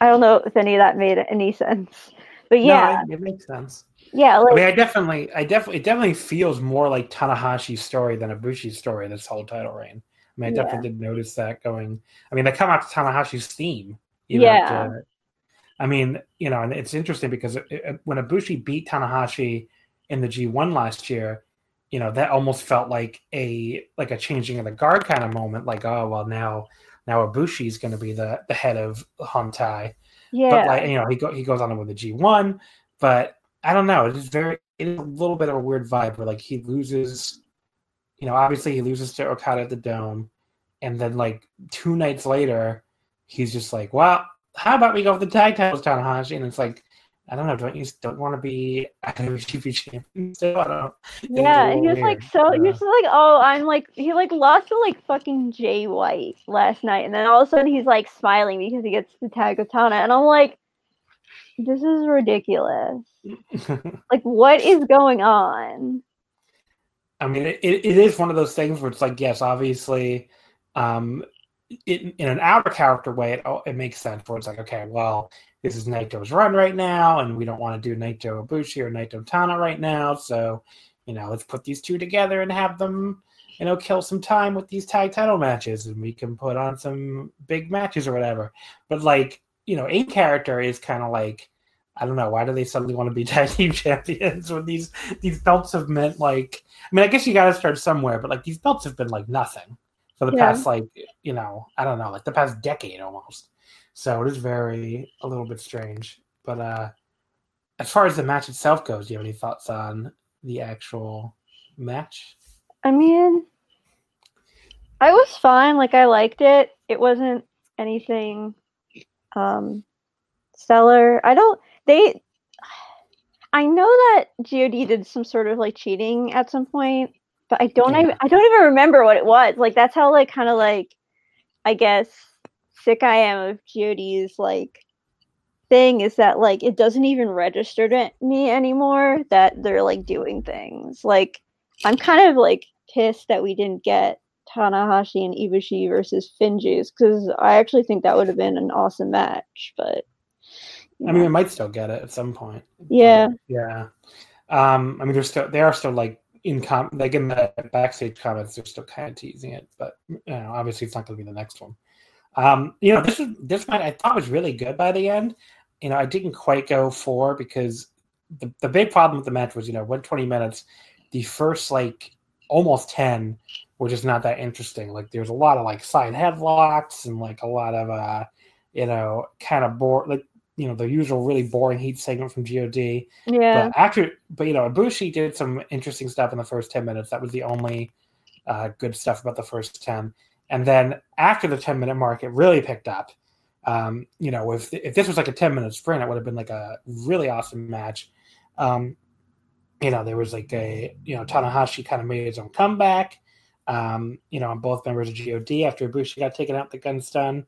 I don't know if any of that made any sense. But yeah, no, it, it makes sense. yeah, like I mean, I definitely, I definitely, it definitely feels more like Tanahashi's story than Ibushi's story. This whole title reign. I mean, I Yeah. definitely did notice that going. I mean, they come out to Tanahashi's theme. even Yeah. after- I mean, you know, and it's interesting because it, it- when Ibushi beat Tanahashi in the G1 last year, you know, that almost felt like a like a changing of the guard kind of moment. Like, oh well, now now Ibushi's going to be the the head of Hontai. Yeah, but like you know he go, he goes on with the G1 but I don't know. It is very it is a little bit of a weird vibe where like he loses you know obviously he loses to Okada at the Dome and then like two nights later he's just like well how about we go for the tag titles Tanahashi and it's like I don't know don't you don't want to be IWGP champion still I don't know It's a yeah. little He was like so. He was like, oh, I'm like he like lost to like fucking Jay White last night, and then all of a sudden he's like smiling because he gets the tag with Tana, and I'm like, this is ridiculous. Like, what is going on? I mean, it, it is one of those things where it's like, yes, obviously, um, in, in an outer character way, it, it makes sense. Where it's like, okay, well, this is Naito's run right now, and we don't want to do Naito Ibushi or Naito Tana right now, so you know, let's put these two together and have them, you know, kill some time with these tag title matches, and we can put on some big matches or whatever. But like, you know, a character is kind of like. I don't know why do they suddenly want to be tag team champions when these these belts have meant like I mean I guess you got to start somewhere but like these belts have been like nothing for the Yeah. past like you know I don't know like the past decade almost so it is very a little bit strange but uh as far as the match itself goes do you have any thoughts on the actual match I mean, I was fine. Like, I liked it. It wasn't anything um stellar. I don't. They. I know that God did some sort of like cheating at some point, but I don't. Yeah. Even, I don't even remember what it was. Like, that's how like kind of like, I guess, sick I am of God's like thing is that like it doesn't even register to me anymore that they're like doing things like I'm kind of like pissed that we didn't get Tanahashi and Ibushi versus Finjuice because I actually think that would have been an awesome match. But you I mean we might still get it at some point Yeah. But, yeah um I mean they're still they are still like in com like in the backstage comments they're still kind of teasing it but you know obviously it's not going to be the next one um you know this is this match I thought was really good by the end you know I didn't quite go for because the, the big problem with the match was you know 120 minutes the first like almost 10 were just not that interesting like there's a lot of like side headlocks and like a lot of uh you know, kind of bore like you know the usual really boring heat segment from God. Yeah. But after, but you know, Ibushi did some interesting stuff in the first ten minutes. That was the only uh, good stuff about the first ten. And then after the ten minute mark, it really picked up. Um, you know, if if this was like a ten minute sprint, it would have been like a really awesome match. Um, you know, there was like a you know Tanahashi kind of made his own comeback. Um, you know, on both members of God after Ibushi got taken out the gun stun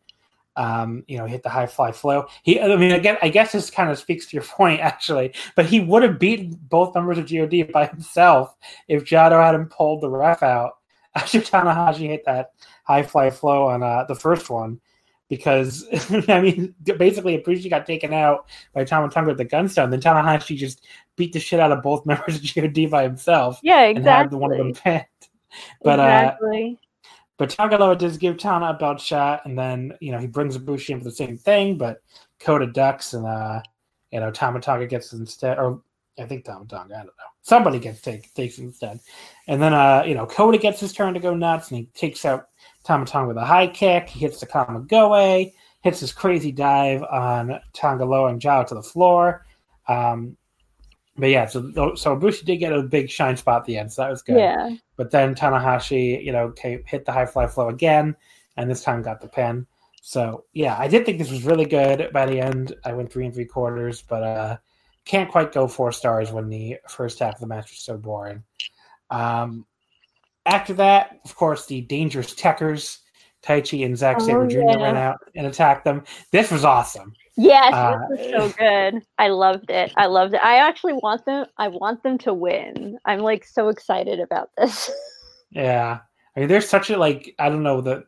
um, you know, hit the high fly flow. He, I mean, again, I guess this kind of speaks to your point, actually. But he would have beaten both members of God by himself if Jado hadn't pulled the ref out after Tanahashi hit that high fly flow on uh, the first one. Because I mean, basically, Ibushi got taken out by Tama Tonga with the gun stun. Then Tanahashi just beat the shit out of both members of God by himself. Yeah, exactly. And had one of them pinned. But exactly. uh, but Tanga Loa does give Tana a belt shot, and then you know he brings Ibushi in for the same thing, but Kota ducks, and uh, you know Tama Tonga gets instead, or I think Tama Tonga, I don't know, somebody gets take, takes instead, and then uh, you know Kota gets his turn to go nuts, and he takes out Tama Tonga with a high kick. He hits the Kamigoe, hits his crazy dive on Tanga Loa and Jado to the floor. Um, but yeah, so so Bushi did get a big shine spot at the end, so that was good. Yeah. But then Tanahashi, you know, hit the high fly flow again, and this time got the pin. So yeah, I did think this was really good. By the end, I went three and three quarters, but uh, can't quite go four stars when the first half of the match was so boring. Um, after that, of course, the dangerous Tekkers, Taichi and Zack Oh, Sabre Jr. yeah. ran out and attacked them. This was awesome. Yes, Uh, this was so good. I loved it. I loved it. I actually want them. I want them to win. I'm like so excited about this. Yeah, I mean, there's such a like I don't know that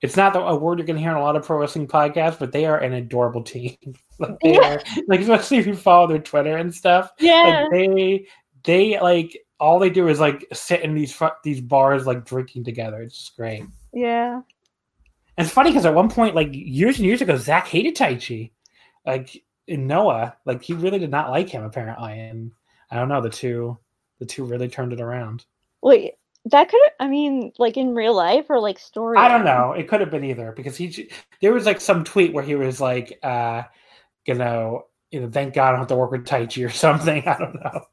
it's not a word you're gonna hear in a lot of pro wrestling podcasts, but they are an adorable team. like they Yeah. are, like especially if you follow their Twitter and stuff. Yeah. Like they they like all they do is like sit in these these bars like drinking together. It's just great. yeah. And it's funny because at one point, like years and years ago, Zack hated Taichi. Like in Noah, like he really did not like him apparently, and I don't know the two the two really turned it around. Wait, that could. I mean, like in real life or like story. I don't know. It could have been either because he there was like some tweet where he was like, uh, you know, you know, thank God I don't have to work with Taichi or something. I don't know.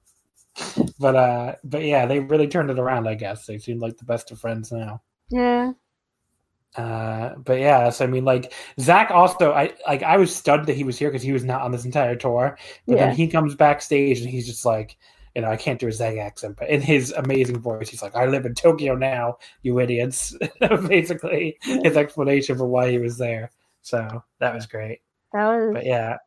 But uh, but yeah, they really turned it around. I guess they seem like the best of friends now. Yeah. Uh, but yeah, so I mean, like Zack also, I like I was stunned that he was here because he was not on this entire tour. But Yeah. then he comes backstage and he's just like, you know, I can't do a Zack accent, but in his amazing voice, he's like, "I live in Tokyo now, you idiots." Basically, his explanation for why he was there. So that was great. That was But yeah,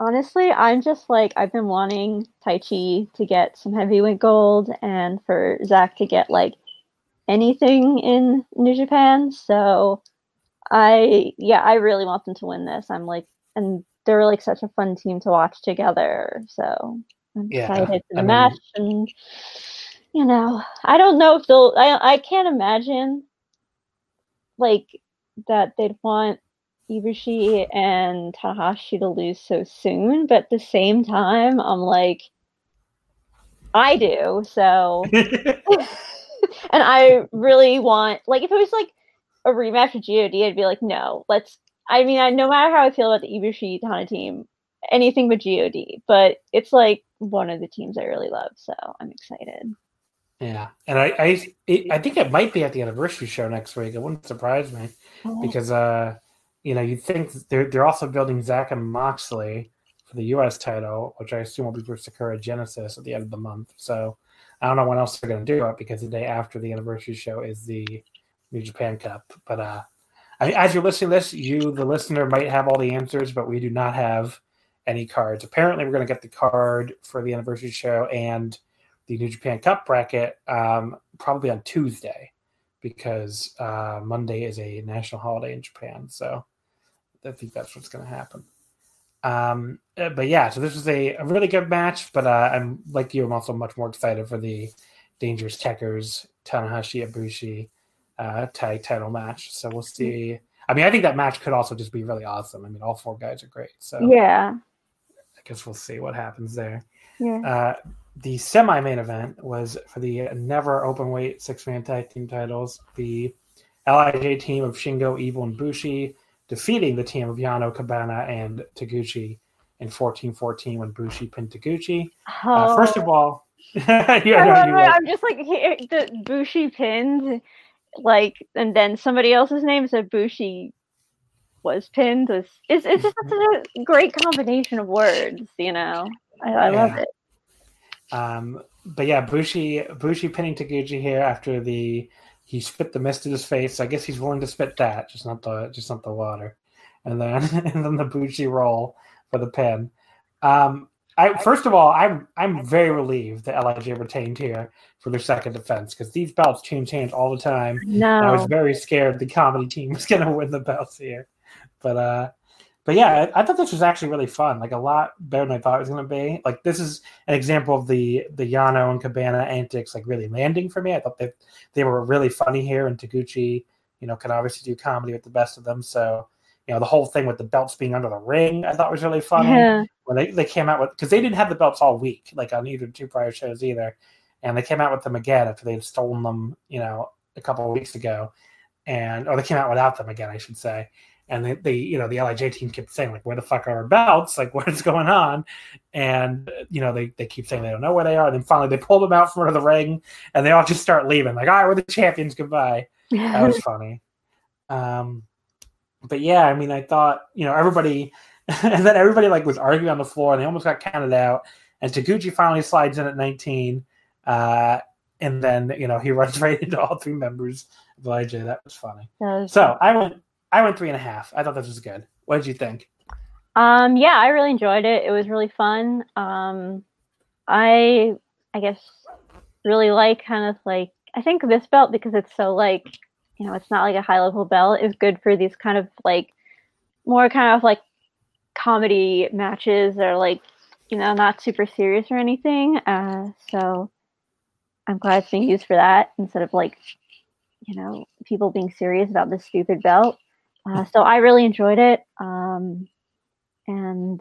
honestly. I'm just like I've been wanting Taichi to get some heavyweight gold, and for Zack to get like anything in New Japan. So I yeah, I really want them to win this. I'm like, and they're like such a fun team to watch together. So I'm Yeah, excited for the I mean- match, and you know, I don't know if they'll. I I can't imagine like that they'd want Ibushi and Tanahashi to lose so soon, but at the same time, I'm like, I do. So, and I really want, like, if it was like a rematch with God, I'd be like, no, let's. I mean, I, no matter how I feel about the Ibushi Tana team, anything but God, but it's like one of the teams I really love, so I'm excited. yeah, and I I it, I think it might be at the anniversary show next week. It wouldn't surprise me. because uh you know you think they're they're also building Zack and Moxley for the U.S. title, which I assume will be for Sakura Genesis at the end of the month. So I don't know when else they're going to do it because the day after the anniversary show is the New Japan Cup. But uh, I as you're listening to this, you the listener might have all the answers, but we do not have any cards. Apparently, we're going to get the card for the anniversary show and the New Japan Cup bracket um, probably on Tuesday because uh, Monday is a national holiday in Japan. So I think that's what's going to happen. Um, uh, but yeah, so this was a, a really good match. But uh, I'm like you, I'm also much more excited for the Dangerous Tekkers Tanahashi Ibushi uh, tag title match. So we'll see. I mean, I think that match could also just be really awesome. I mean, all four guys are great. So Yeah, I guess we'll see what happens there. yeah. Uh, the semi main event was for the never open weight six man tag team titles. The LIJ team of Shingo, Evil, and Bushi defeating the team of Yano, Cabana, and Taguchi in 14-14 when Bushi pinned Taguchi. Uh, first of all, yeah, no, I'm just like the Bushi pinned, like, and then somebody else's name said Bushi was pinned. Was it's it's just a great combination of words, you know. I, I yeah. love it. Um, but yeah, Bushi Bushi pinning Taguchi here after the he spit the mist in his face. I guess he's willing to spit that, just not the just not the water. And then and then the Bushi roll for the pin. Um, I first of all, I'm I'm very relieved that LIJ retained here for their second defense because these belts change hands all the time. No, I was very scared the comedy team was going to win the belts here, but uh, but yeah, I, I, thought this was actually really fun. Like a lot better than I thought it was going to be. Like this is an example of the the Yano and Cabana antics like really landing for me. I thought they they were really funny here, and Taguchi, you know, can obviously do comedy with the best of them. So you know, the whole thing with the belts being under the ring, I thought was really funny. Yeah. When they, they came out with because they didn't have the belts all week, like on either two prior shows either. And they came out with them again after they'd stolen them, you know, a couple of weeks ago. And or they came out without them again, I should say and they, they, you know the LIJ team kept saying like where the fuck are our belts? Like what's going on? And you know they, they keep saying they don't know where they are. And then finally they pull them out from under the ring and they all just start leaving like all right we're the champions. Goodbye. That was funny. Um but yeah i mean i thought you know everybody and then everybody like was arguing on the floor and they almost got counted out and Taguchi finally slides in at 19 uh and then you know he runs right into all three members of LIJ that was funny. So i went I went three and a half. I thought this was good. What did you think? Um, yeah, I really enjoyed it. It was really fun. Um, I, I guess, really like kind of like I think this belt because it's so like you know it's not like a high level belt is good for these kind of like more kind of like comedy matches or like you know not super serious or anything. Uh, so I'm glad it's being used for that instead of like you know people being serious about this stupid belt. Uh, so I really enjoyed it. Um, and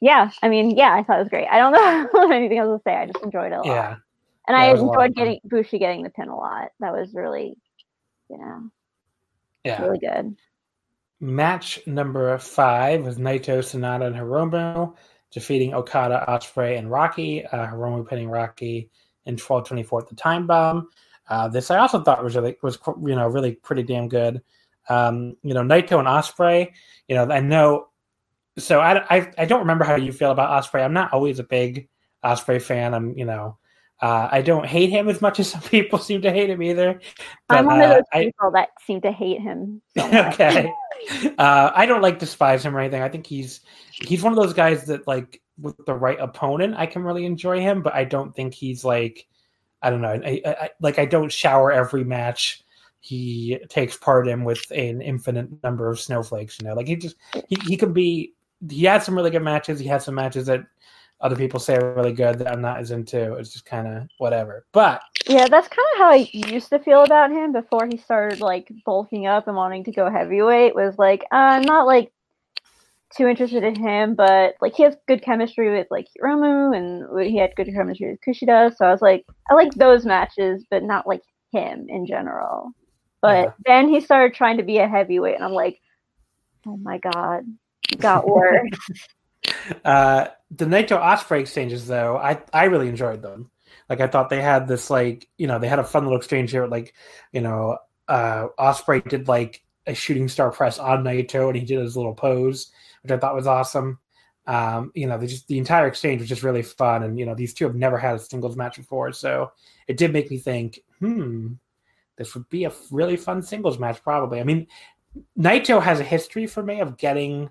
yeah, I mean, yeah, I thought it was great. I don't know anything else to say. I just enjoyed it a lot. Yeah. And yeah, I enjoyed getting Bushi getting the pin a lot. That was really, you know, yeah, really good. Match number five was Naito, Sanada, and Hiromu defeating Okada, Ospreay, and Rocky. Uh, Hiromu pinning Rocky in 12:24 at the time bomb. Uh, this I also thought was really was you know really pretty damn good. Um, you know, Naito and Ospreay. You know, I know. So I, I, I don't remember how you feel about Ospreay. I'm not always a big Ospreay fan. I'm you know. Uh, I don't hate him as much as some people seem to hate him either. But, I'm one of those uh, people I, that seem to hate him. So okay, uh, I don't like despise him or anything. I think he's he's one of those guys that like with the right opponent, I can really enjoy him. But I don't think he's like I don't know. I, I, like I don't shower every match he takes part in with an infinite number of snowflakes. You know, like he just he, he could be. He had some really good matches. He had some matches that other people say are really good that I'm not as into. It's just kind of whatever. But yeah, that's kind of how I used to feel about him before he started like bulking up and wanting to go heavyweight. Was like uh, I'm not like too interested in him, but like he has good chemistry with like Hiromu and he had good chemistry with Kushida. So I was like, I like those matches, but not like him in general. But yeah. then he started trying to be a heavyweight, and I'm like, oh my god, got worse. uh, the Naito Ospreay exchanges, though, I I really enjoyed them. Like I thought they had this like you know they had a fun little exchange here. Like you know uh, Ospreay did like a shooting star press on Naito, and he did his little pose, which I thought was awesome. Um, you know, they just the entire exchange was just really fun, and you know these two have never had a singles match before, so it did make me think, hmm, this would be a really fun singles match, probably. I mean, Naito has a history for me of getting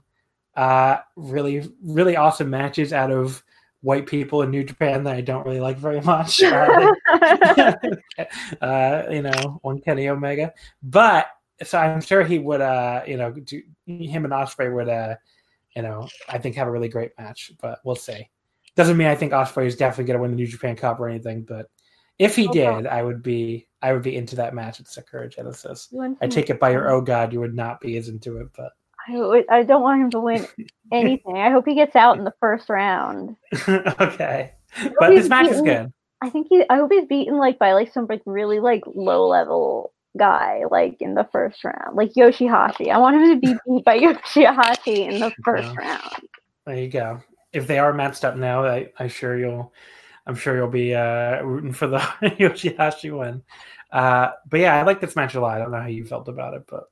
uh, really, really awesome matches out of white people in New Japan that I don't really like very much. uh, uh, you know, on Kenny Omega, but so I'm sure he would, uh, you know, do, him and Ospreay would, uh, you know, I think have a really great match. But we'll see. Doesn't mean I think Ospreay is definitely going to win the New Japan Cup or anything, but if he oh, did, I would be I would be into that match at Sakura Genesis. I take it by your oh god, you would not be as into it, but I, I don't want him to win anything. I hope he gets out in the first round. okay, but this match beaten, is good. I think he. I hope he's beaten like by like some like really like low level guy like in the first round, like Yoshihashi. I want him to be beat by Yoshihashi in the first Yeah. round. There you go. If they are matched up now, I, I sure you'll, I'm sure you'll be uh, rooting for the Yoshihashi win. Uh, but yeah, I like this match a lot. I don't know how you felt about it, but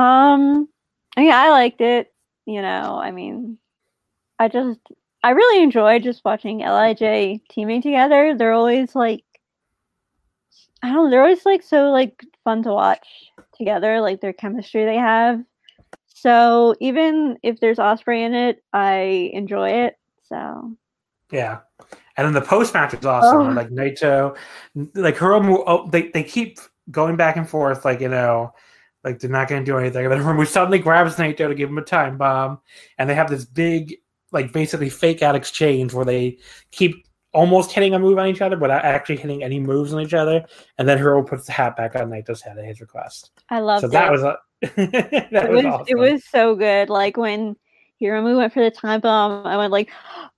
Um, I mean, I liked it. You know, I mean, I just, I really enjoy just watching LIJ teaming together. They're always like, I don't know, they're always like so like fun to watch together. Like their chemistry they have. So even if there's Ospreay in it, I enjoy it. So yeah. And then the post match is awesome. Oh. Like Naito, like Hiromu, oh, they they keep going back and forth. Like you know, like they're not going to do anything. And then Hiromu suddenly grabs Naito to give him a time bomb, and they have this big, like basically fake out exchange where they keep almost hitting a move on each other, without actually hitting any moves on each other. And then Hiromu puts the hat back on Naito's head at his request. I love so it. that was a that it was, was awesome. it was so good. Like when Hiromu went for the time bomb, I went like,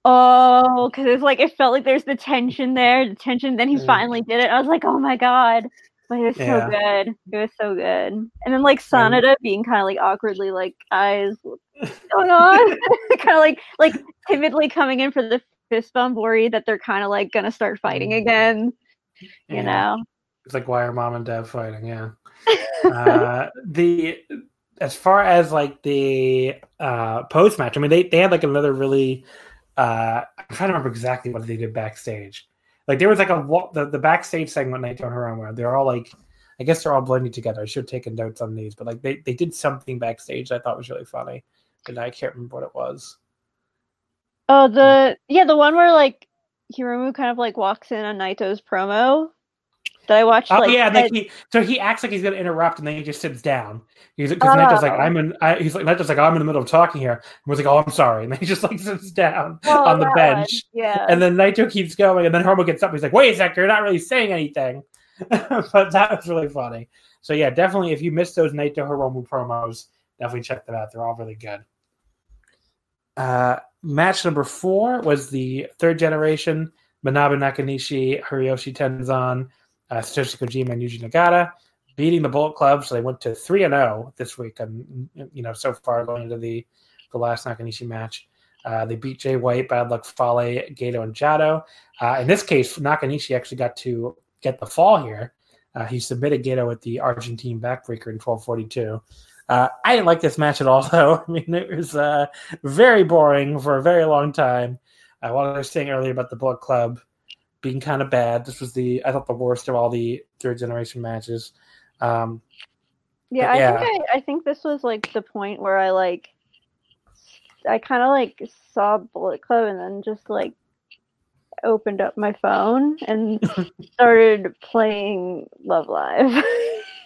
oh, because it's like it felt like there's the tension there, the tension. Then he Mm. finally did it. I was like, oh my god, but it was Yeah. so good. It was so good. And then like Sanada being kind of like awkwardly like eyes, what's going on? kind of like like timidly coming in for the fist bump, worried that they're kind of like gonna start fighting Mm. again. You Yeah. know. It's like why are mom and dad fighting? Yeah. uh, the as far as like the uh, post match, I mean they they had like another really. Uh, I'm trying to remember exactly what they did backstage. Like there was like a the the backstage segment Naito and Hiromu where they're all like, I guess they're all blending together. I should have taken notes on these, but like they they did something backstage I thought was really funny, and I can't remember what it was. Oh, the yeah, the one where like Hiromu kind of like walks in on Naito's promo that I watched. Oh like, yeah, like he, so he acts like he's gonna interrupt, and then he just sits down. He's because Oh. Naito's like, I'm in. I, he's like, Naito's like, I'm in the middle of talking here. And was like, oh, I'm sorry, and then he just like sits down oh, on the bench. Yeah, And then Naito keeps going, and then Hiromu gets up. He's like, wait a sec, you're not really saying anything. but that was really funny. So yeah, definitely, if you missed those Naito Hiromu promos, definitely check them out. They're all really good. Uh, match number four was the third generation Manabu Nakanishi, Hiroshi Tenzan, uh, Satoshi Kojima, and Yuji Nagata beating the Bullet Club. So they went to three and zero this week, and you know so far going into the the last Nakanishi match. Uh, they beat Jay White, Bad Luck Fale, Gedo, and Jado. Uh, in this case, Nakanishi actually got to get the fall here. Uh, he submitted Gedo at the Argentine backbreaker in 1242. Uh, I didn't like this match at all, though. I mean, it was uh, very boring for a very long time. Uh, what I was saying earlier about the Bullet Club being kind of bad, this was the I thought the worst of all the third generation matches. Um, yeah, but I yeah. think I, I think this was like the point where I like I kind of like saw Bullet Club and then just like opened up my phone and started playing Love Live.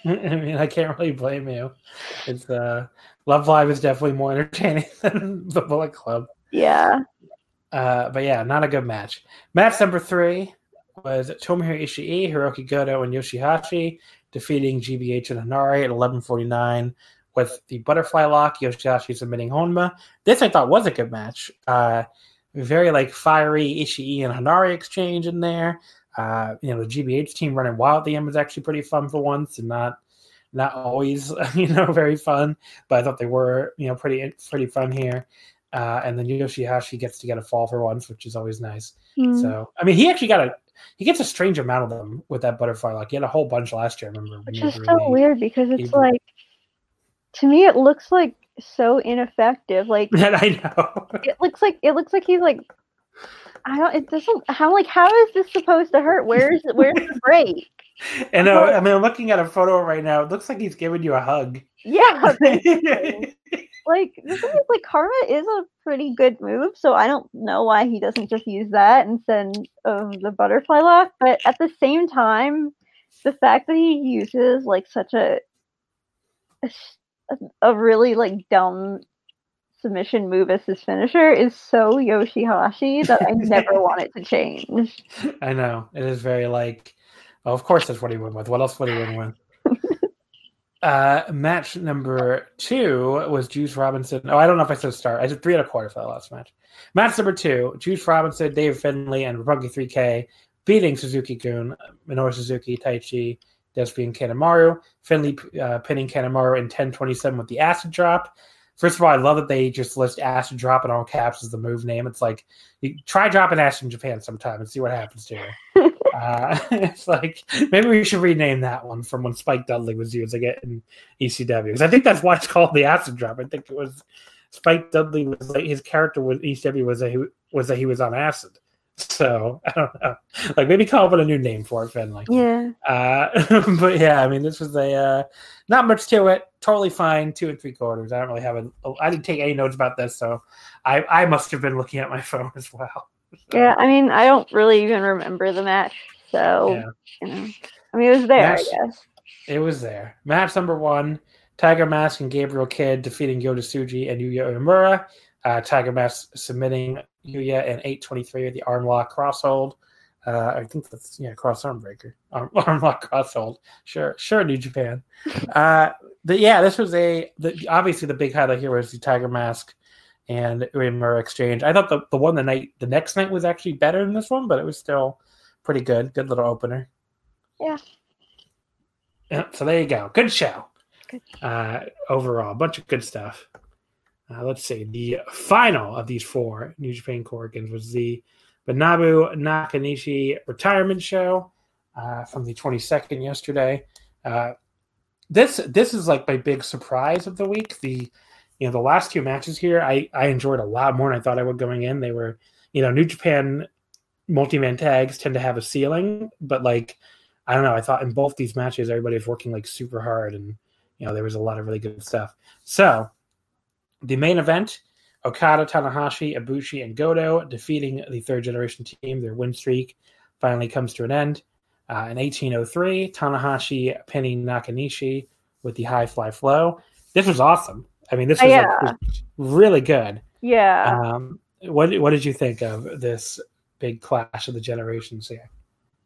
I mean, I can't really blame you. It's uh, Love Live is definitely more entertaining than the Bullet Club. yeah. Uh, but yeah, not a good match. Match number three was Tomohiro Ishii, Hirooki Goto, and Yoshihashi defeating GBH and Henare at 11:49 with the butterfly lock. Yoshihashi submitting Honma. This I thought was a good match. Uh, very like fiery Ishii and Henare exchange in there. Uh, you know, the GBH team running wild at the end was actually pretty fun for once, and not not always you know very fun. But I thought they were you know pretty pretty fun here. Uh, and then Yoshihashi gets to get a fall for once, which is always nice. Mm. So I mean, he actually got a he gets a strange amount of them with that butterfly lock. He had a whole bunch last year. I remember. Which is was so really- weird because it's Hebrew. like to me it looks like so ineffective. Like And I know. it looks like it looks like he's like I don't it doesn't how like how is this supposed to hurt? Where's where's the break? and uh, I mean, I'm looking at a photo right now. It looks like he's giving you a hug. Yeah, like the thing is like karma is a pretty good move, so I don't know why he doesn't just use that instead of um, the butterfly lock. But at the same time, the fact that he uses like such a a really like dumb submission move as his finisher is so Yoshihashi that I never want it to change. I know it is very like. Oh, of course, that's what he went with. What else would he win with? Uh, match number two was Juice Robinson. Oh, I don't know if I said start. I said three and a quarter for that last match. Match number two: Juice Robinson, Dave Finlay, and Roppongi 3K beating Suzuki Gun, Minoru Suzuki, Taichi, Despy and Kanemaru. Finlay uh, pinning Kanemaru in 10:27 with the acid drop. First of all, I love that they just list acid drop in all caps as the move name. It's like you try dropping acid in Japan sometime and see what happens to you. uh, it's like maybe we should rename that one from when Spike Dudley was using it in ECW because I think that's why it's called the acid drop. I think it was Spike Dudley was like his character with ECW was that he was that he was on acid. So I don't know. Like maybe come up with a new name for it, Finlay. Yeah. Uh, but yeah, I mean, this was a uh, not much to it. Totally fine. Two and three quarters. I don't really have a. I didn't take any notes about this, so I I must have been looking at my phone as well. Yeah, I mean, I don't really even remember the match, so yeah. you know, I mean, it was there, Match- I guess. It was there. Match number one: Tiger Mask and Gabriel Kidd defeating Yota Tsuji and Yuya Uemura. Uh, Tiger Mask submitting Yuya in 8:23 with the arm lock crosshold. Uh, I think that's yeah, cross arm breaker, arm, arm lock crosshold. Sure, sure, New Japan. Uh, but yeah, this was a the, obviously the big highlight here was the Tiger Mask and Uemura exchange. I thought the, the one the night the next night was actually better than this one, but it was still pretty good. Good little opener. Yeah. Yeah, so there you go. Good show. Good. Uh, overall, a bunch of good stuff. Uh, let's see. The final of these four New Japan Korakuens was the Manabu Nakanishi retirement show uh, from the 22nd yesterday. Uh, this this is like my big surprise of the week. The you know the last two matches here, I I enjoyed a lot more than I thought I would going in. They were you know New Japan multi-man tags tend to have a ceiling, but like I don't know. I thought in both these matches, everybody was working like super hard, and you know there was a lot of really good stuff. So the main event: Okada, Tanahashi, Ibushi, and Goto defeating the third generation team. Their win streak finally comes to an end. Uh, in 1803, Tanahashi pinning Nakanishi with the high fly flow. This was awesome. I mean, this was, like, Yeah. really good. Yeah. Um, what what did you think of this big clash of the generations here?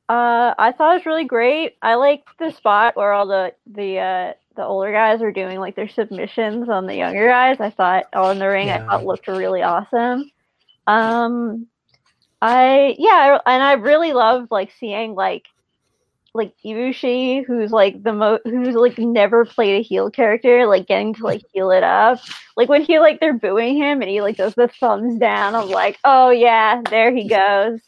Uh, I thought it was really great. I liked the spot where all the the uh, the older guys were doing like their submissions on the younger guys. I thought all in the ring. I Yeah. thought looked really awesome. Um, I yeah, and I really loved like seeing like like Ibushi, who's like the mo who's like never played a heel character, like getting to like heel it up. Like when he like they're booing him and he like does the thumbs down. I'm like, oh yeah, there he goes.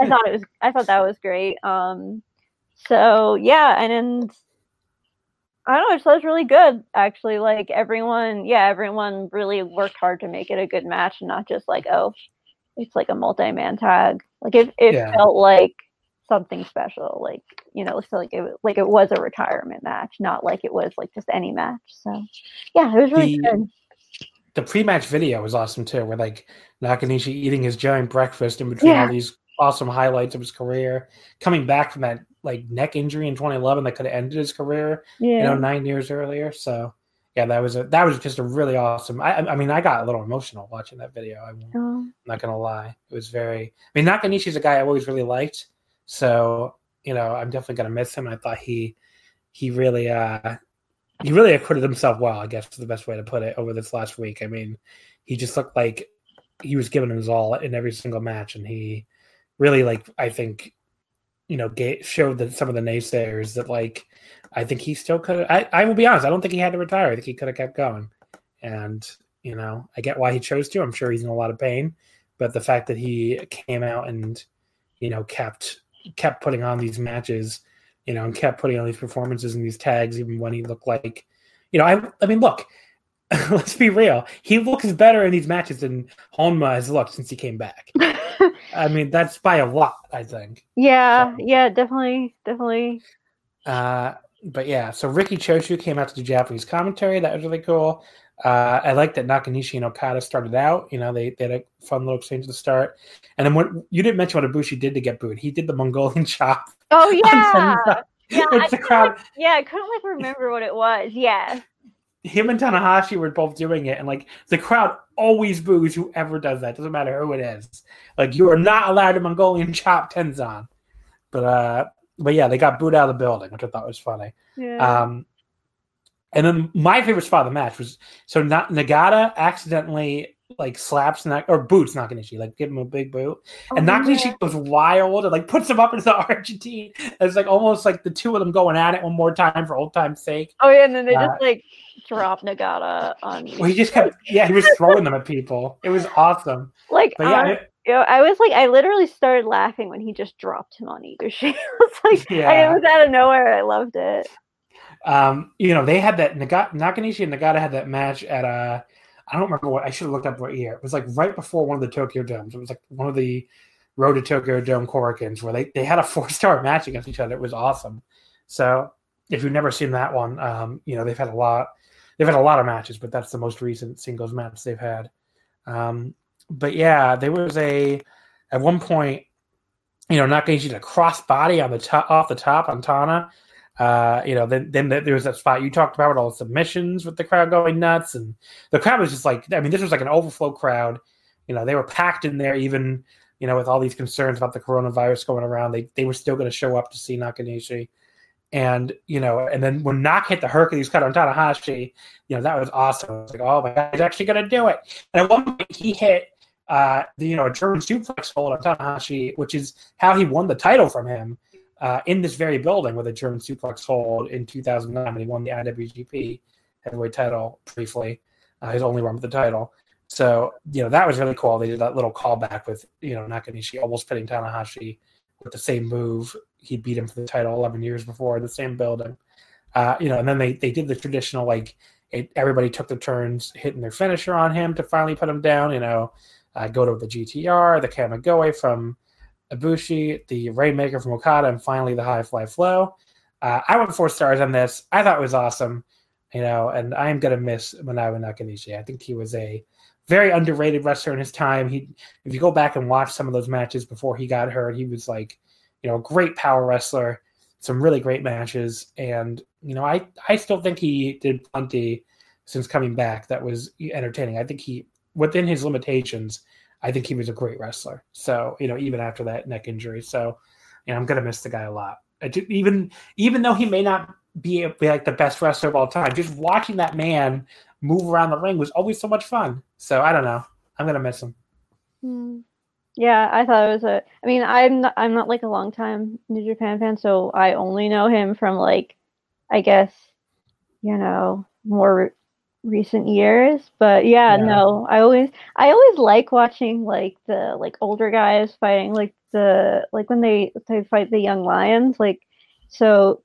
I thought it was I thought that was great. Um so yeah, and then I don't know, it was really good actually. Like everyone, yeah, everyone really worked hard to make it a good match and not just like, oh, it's like a multi man tag. Like it it Yeah. felt like something special. Like, you know, so like it was like it was a retirement match, not like it was like just any match. So yeah, it was really The- good. the pre-match video was awesome too, where like Nakanishi eating his giant breakfast in between Yeah. all these awesome highlights of his career, coming back from that like neck injury in 2011 that could have ended his career, Yeah. you know, nine years earlier. So yeah, that was a that was just a really awesome. I I mean, I got a little emotional watching that video. Oh. I'm Oh, not gonna lie, it was very. I mean, Nakanishi's a guy I always really liked, so you know, I'm definitely gonna miss him. I thought he he really uh he really acquitted himself well, I guess is the best way to put it, over this last week. I mean, he just looked like he was giving his all in every single match, and he really, like, I think, you know, ga- showed that some of the naysayers that, like, I think he still could. I, I will be honest, I don't think he had to retire. I think he could have kept going, and you know, I get why he chose to. I'm sure he's in a lot of pain, but the fact that he came out and you know kept kept putting on these matches you know, and kept putting on these performances and these tags, even when he looked like, you know, I, I mean, look, let's be real. He looks better in these matches than Honma has looked since he came back. I mean, that's by a lot, I think. yeah, So- yeah, definitely, definitely. Uh, but yeah, so Ricky Choshu came out to do Japanese commentary. That was really cool. Uh, I like that Nakanishi and Okada started out. You know, they, they had a fun little exchange at the start. And then what you didn't mention what Ibushi did to get booed. He did the Mongolian chop. Oh yeah, yeah. which I the couldn't, crowd, like, yeah, I couldn't like remember what it was. Yeah, him and Tanahashi were both doing it, and like the crowd always boos whoever does that. Doesn't matter who it is. Like you are not allowed to Mongolian chop Tenzan. But uh, but yeah, they got booed out of the building, which I thought was funny. yeah. Um, and then my favorite spot of the match was so Na- Nagata accidentally like slaps Nak or boots Nakanishi, like give him a big boot. and Oh, Nakanishi yeah. goes wild and like puts him up into the Argentine. It's like almost like the two of them going at it one more time for old time's sake. Oh yeah, and then they Uh, just like drop Nagata on Well, he just kept yeah, he was throwing them at people. It was awesome. like But yeah, um, it- you know, I was like I literally started laughing when he just dropped him on Ibushi. was like I, Yeah. it was out of nowhere. I loved it. Um, you know, they had that Naga- Nakanishi and Nagata had that match at uh I don't remember what I should have looked up what year. It was like right before one of the Tokyo Domes. It was like one of the Road to Tokyo Dome Korakuens where they, they had a four star match against each other. It was awesome. So if you've never seen that one, um, you know, they've had a lot they've had a lot of matches, but that's the most recent singles match they've had. Um, but yeah, there was a at one point, you know, Nakanishi did a cross body on the top off the top on Tana. Uh, you know, then then there was that spot you talked about with all the submissions with the crowd going nuts, and the crowd was just like, I mean, this was like an overflow crowd. You know, they were packed in there, even you know, with all these concerns about the coronavirus going around. They they were still going to show up to see Nakanishi, and you know, and then when Nak hit the Hercules cut on Tanahashi, you know, that was awesome. I was like, oh my god, he's actually going to do it. And at one point, he hit uh, the you know a German suplex hold on Tanahashi, which is how he won the title from him uh, in this very building with a German suplex hold in 2009 when he won the IWGP heavyweight title briefly, uh, his only run with the title. So you know that was really cool. They did that little callback with you know Nakanishi almost pitting Tanahashi with the same move he beat him for the title 11 years before in the same building. Uh, you know, and then they they did the traditional like it, everybody took their turns hitting their finisher on him to finally put him down. You know, uh, go to the GTR, the Kamigoe from Ibushi, the Rainmaker from Okada, and finally the High Fly Flow. Uh, I went four stars on this. I thought it was awesome, you know, and I am gonna miss Manabu Nakanishi. I think he was a very underrated wrestler in his time. He, if you go back and watch some of those matches before he got hurt, he was like, you know, a great power wrestler, some really great matches, and you know, I I still think he did plenty since coming back that was entertaining. I think he, within his limitations, I think he was a great wrestler. So you know, even after that neck injury, so you know, I'm gonna miss the guy a lot. Ju- even even though he may not be, be like the best wrestler of all time, just watching that man move around the ring was always so much fun. So I don't know, I'm gonna miss him. Hmm. Yeah, I thought it was a. I mean, I'm not. I'm not like a long time New Japan fan, so I only know him from like, I guess, you know, more re- recent years. But yeah, Yeah. no, I always, I always like watching like the like older guys fighting, like the like when they they fight the young lions, like so,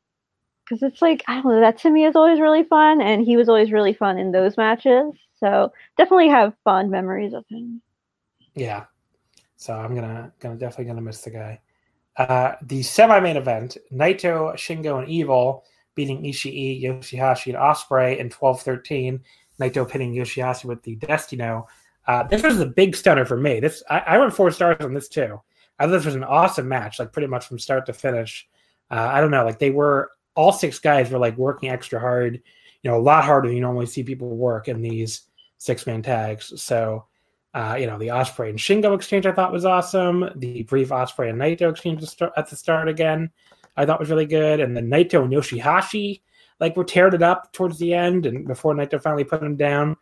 because it's like I don't know, that to me is always really fun, and he was always really fun in those matches. So definitely have fond memories of him. Yeah. So I'm gonna gonna definitely gonna miss the guy. Uh, the semi-main event: Naito, Shingo, and Evil beating Ishii, Yoshihashi, and Ospreay in 12-13. Naito pinning Yoshihashi with the Destino. Uh, this was a big stunner for me. This I, I went four stars on this too. I thought this was an awesome match, like pretty much from start to finish. Uh, I don't know, like they were all six guys were like working extra hard, you know, a lot harder than you normally see people work in these six man tags. So uh, you know, the Ospreay and Shingo exchange I thought was awesome. The brief Ospreay and Naito exchange at the start again, I thought was really good. And then Naito and Yoshihashi like were teared it up towards the end, and before Naito finally put him down.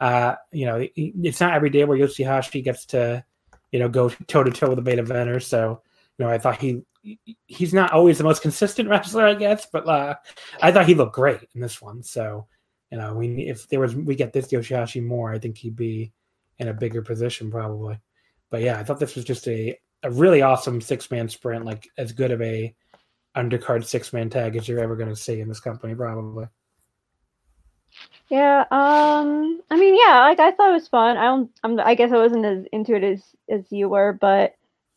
Uh, you know, it's not every day where Yoshihashi gets to, you know, go toe to toe with a beta Venner. So, you know, I thought he he's not always the most consistent wrestler, I guess, but uh, I thought he looked great in this one. So, you know, we if there was we get this Yoshihashi more, I think he'd be in a bigger position probably. But yeah, I thought this was just a, a really awesome six man sprint, like as good of a undercard six man tag as you're ever going to see in this company, probably. Yeah, um, I mean, yeah, like I thought it was fun. I don't, I'm, I guess I wasn't as into it as as you were, but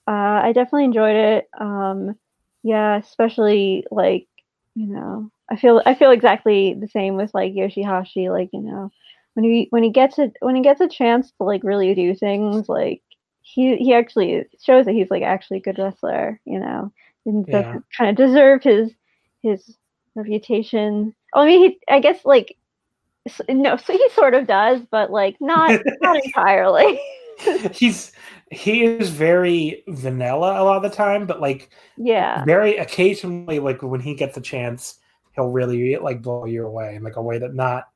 uh, I definitely enjoyed it. Um, yeah, especially like, you know, I feel I feel exactly the same with like Yoshihashi. Like, you know, when he when he gets it when he gets a chance to like really do things, like he he actually shows that he's like actually a good wrestler. You know, and Yeah. doesn't kind of deserve his his reputation. Oh, I mean, he I guess like no, so he sort of does, but like not not entirely. He's he is very vanilla a lot of the time, but like yeah, very occasionally, like when he gets a chance, he'll really like blow you away in like a way that not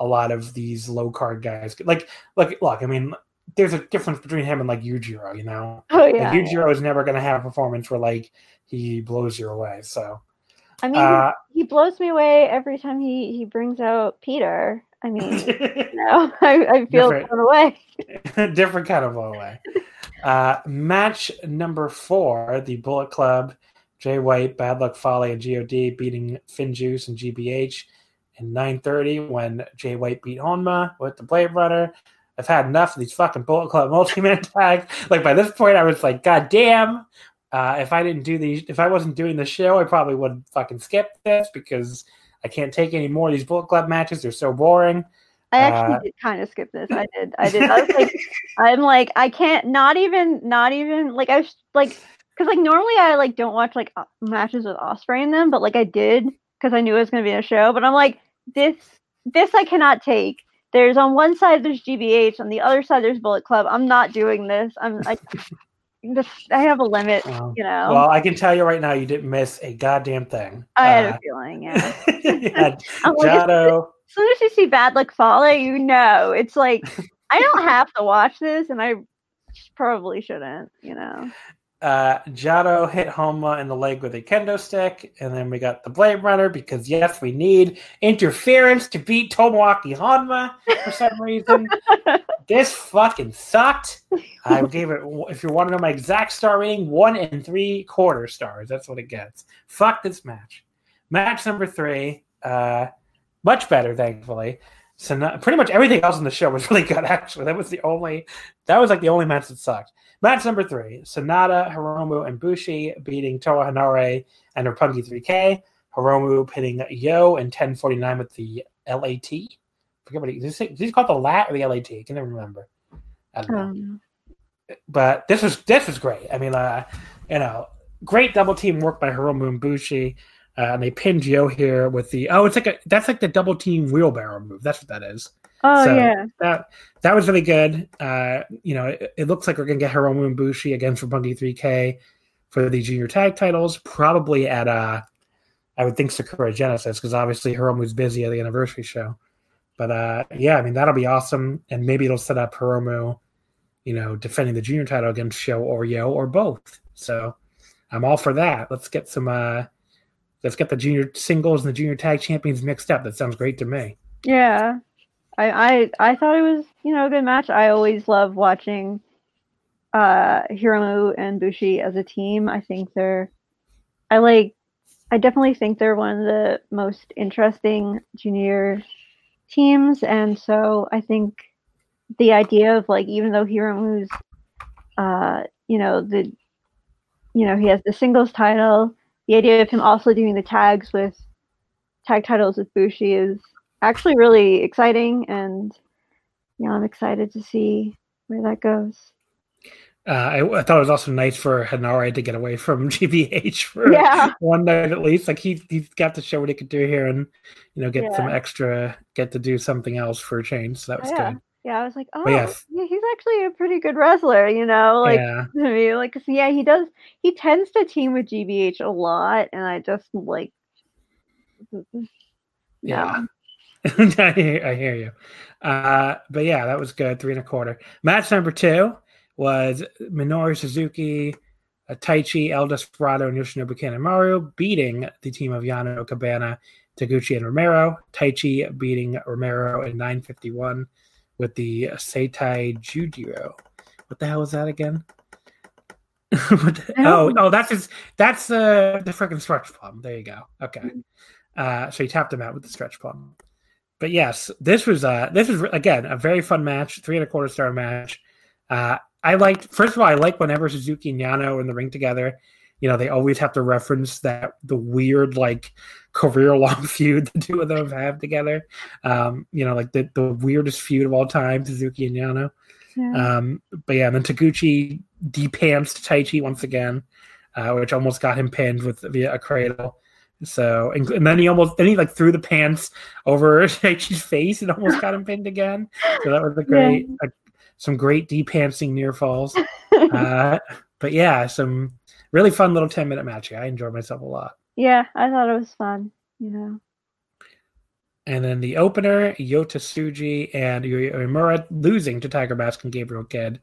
a lot of these low card guys. Like, like, look, I mean, there's a difference between him and like Yujiro, you know. Oh yeah. Like, Yujiro is never going to have a performance where like he blows you away. So I mean, uh, he, blows me away every time he he brings out Pieter. I mean, you know, I, I feel blown away. different kind of blown away. Uh, match number four, the Bullet Club, Jay White, Bad Luck Fale, and Gedo beating Finjuice and GBH in 9:30 when Jay White beat Honma with the Blade Runner. I've had enough of these fucking Bullet Club multi-man tags. Like by this point, I was like, God damn! Uh, if I didn't do these, if I wasn't doing the show, I probably would fucking skip this because I can't take any more of these Bullet Club matches. They're so boring. I actually Uh, did kind of skip this. I did. I did. I was like, I'm like, I can't. Not even. Not even. Like I was like, because like normally I like don't watch like uh, matches with Ospreay in them, but like I did because I knew it was gonna be a show. But I'm like, this. This I cannot take. There's on one side there's GBH, on the other side there's Bullet Club. I'm not doing this. I'm. I, just, I have a limit. Well, You know. Well, I can tell you right now, you didn't miss a goddamn thing. I had Uh, a feeling. Yeah. I'm like, as soon as you see Bad Luck Fale, you know it's like I don't have to watch this, and I probably shouldn't. You know. Uh, Jado hit Honma in the leg with a kendo stick, and then we got the Blade Runner because yes, we need interference to beat Tomoaki Honma for some reason. this fucking sucked. I gave it. If you want to know my exact star rating, one and three quarter stars. That's what it gets. Fuck this match. Match number three. Uh, much better, thankfully. So not, pretty much everything else in the show was really good. Actually, that was the only. That was like the only match that sucked. Match number three: Sanada, Hiromu, and Bushi beating Toa Henare and Roppongi 3K. Hiromu pitting Yo and 1049 with the LAT. Forget what he did. He, did he call it the LAT or the LAT? I can never remember. I don't know Um, but this was this was great. I mean, uh, you know, great double team work by Hiromu and Bushi. Uh, and they pinned Yo here with the oh, it's like a that's like the double team wheelbarrow move. That's what that is. oh So- yeah. That that was really good. Uh, you know, it, it looks like we're gonna get Hiromu and Bushi against Roppongi 3K for the junior tag titles, probably at uh, I would think Sakura Genesis because obviously Hiromu's busy at the anniversary show. But uh, yeah, I mean that'll be awesome, and maybe it'll set up Hiromu, you know, defending the junior title against Sho or Yo or both. So I'm all for that. Let's get some. uh Let's got the junior singles and the junior tag champions mixed up. That sounds great to me. Yeah. I, I I thought it was, you know, a good match. I always love watching uh Hiromu and Bushi as a team. I think they're I like I definitely think they're one of the most interesting junior teams and so I think the idea of like even though Hiromu's uh you know the you know he has the singles title the idea of him also doing the tags with tag titles with Bushi is actually really exciting and you know I'm excited to see where that goes. Uh, I, I thought it was also nice for Henare to get away from GBH for Yeah. one night at least. Like he he got to show what he could do here, and you know get some extra, get to do something else for a change. So that was Yeah. good. Yeah, I was like, oh, yes. yeah, he's actually a pretty good wrestler, you know, like yeah, to me, like yeah, he does. He tends to team with GBH a lot, and I just like, yeah. I, hear, I hear you. Uh, but yeah, that was good. Three and a quarter. Match number two was Minoru Suzuki, Taichi, El Desperado, and Yoshinobu Kanemaru beating the team of Yano Cabana, Taguchi, and Romero. Taichi beating Romero in 951 with the Seitai Jujiro. What the hell is that again? What the- oh, oh, that's his. That's uh, the freaking stretch plum. There you go. Okay. Uh, so he tapped him out with the stretch plum. But yes, this was uh this was again a very fun match, three and a quarter star match. Uh, I liked first of all, I like whenever Suzuki and Yano are in the ring together. You know, they always have to reference that the weird like career long feud the two of them have together. Um, you know, like the, the weirdest feud of all time, Suzuki and Yano. yeah. Um, but yeah, and then Taguchi depantsed Taichi once again, uh, which almost got him pinned with via a cradle. So and, and then he almost then he like threw the pants over Taichi's face and almost got him pinned again. So that was a great, a, some great depantsing near falls. Uh, but yeah, some really fun little ten minute match. I enjoyed myself a lot. Yeah, I thought it was fun, you know. And then the opener, Yota Tsuji and Yuya Uemura losing to Tiger Mask and Gabriel Kidd.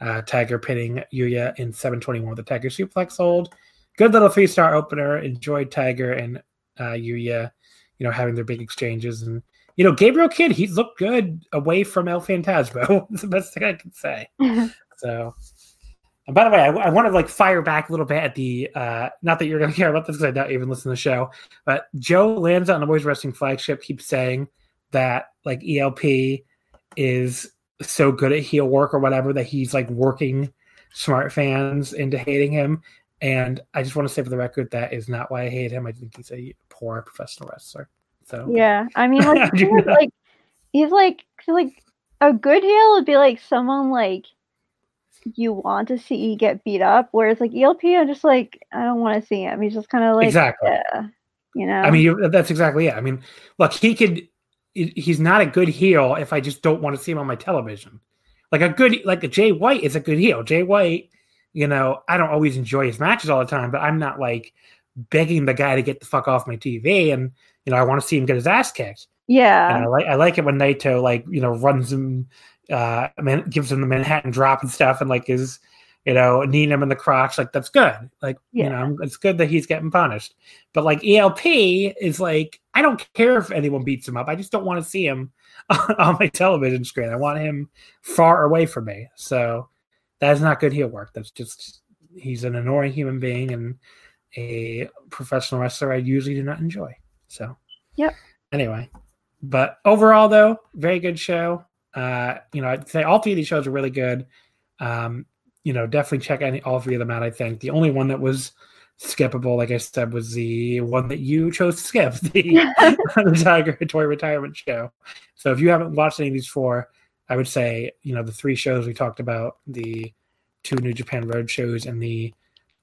Uh, Tiger pinning Yuya in 721 with the Tiger suplex hold. Good little three star opener. Enjoyed Tiger and uh, Yuya, you know, having their big exchanges. And, you know, Gabriel Kidd, he looked good away from El Phantasmo. That's the best thing I can say. so, and by the way, I, I want to like fire back a little bit at the, uh, not that you're going to care about this because I don't even listen to the show, but Joe Lanza on the Boys Wrestling flagship keeps saying that like ELP is so good at heel work or whatever that he's like working smart fans into hating him. And I just want to say for the record that is not why I hate him. I think he's a poor professional wrestler. So yeah, I mean, like, he's like he's like like a good heel would be like someone like you want to see get beat up, whereas like ELP, I'm just like I don't want to see him. He's just kind of like exactly, yeah, you know. I mean, that's exactly it. I mean, look, he could. He's not a good heel if I just don't want to see him on my television. Like a good, like a Jay White is a good heel. Jay White you know, I don't always enjoy his matches all the time, but I'm not like begging the guy to get the fuck off my TV. And, you know, I want to see him get his ass kicked. Yeah. And I like, I like it when Naito, like, you know, runs him, uh, man, gives him the Manhattan drop and stuff and like is, you know, kneeing him in the crotch. Like, that's good. Like, yeah. you know, it's good that he's getting punished. But like ELP is like, I don't care if anyone beats him up. I just don't want to see him on my television screen. I want him far away from me. So, that is not good heel work. That's just he's an annoying human being and a professional wrestler I usually do not enjoy. So, yep. Anyway, but overall though, very good show. Uh, you know, I'd say all three of these shows are really good. Um, you know, definitely check any all three of them out. I think the only one that was skippable, like I said, was the one that you chose to skip, the, the Tiger Toy Retirement Show. So if you haven't watched any of these four, I would say, you know, the three shows we talked about, the two New Japan Road shows and the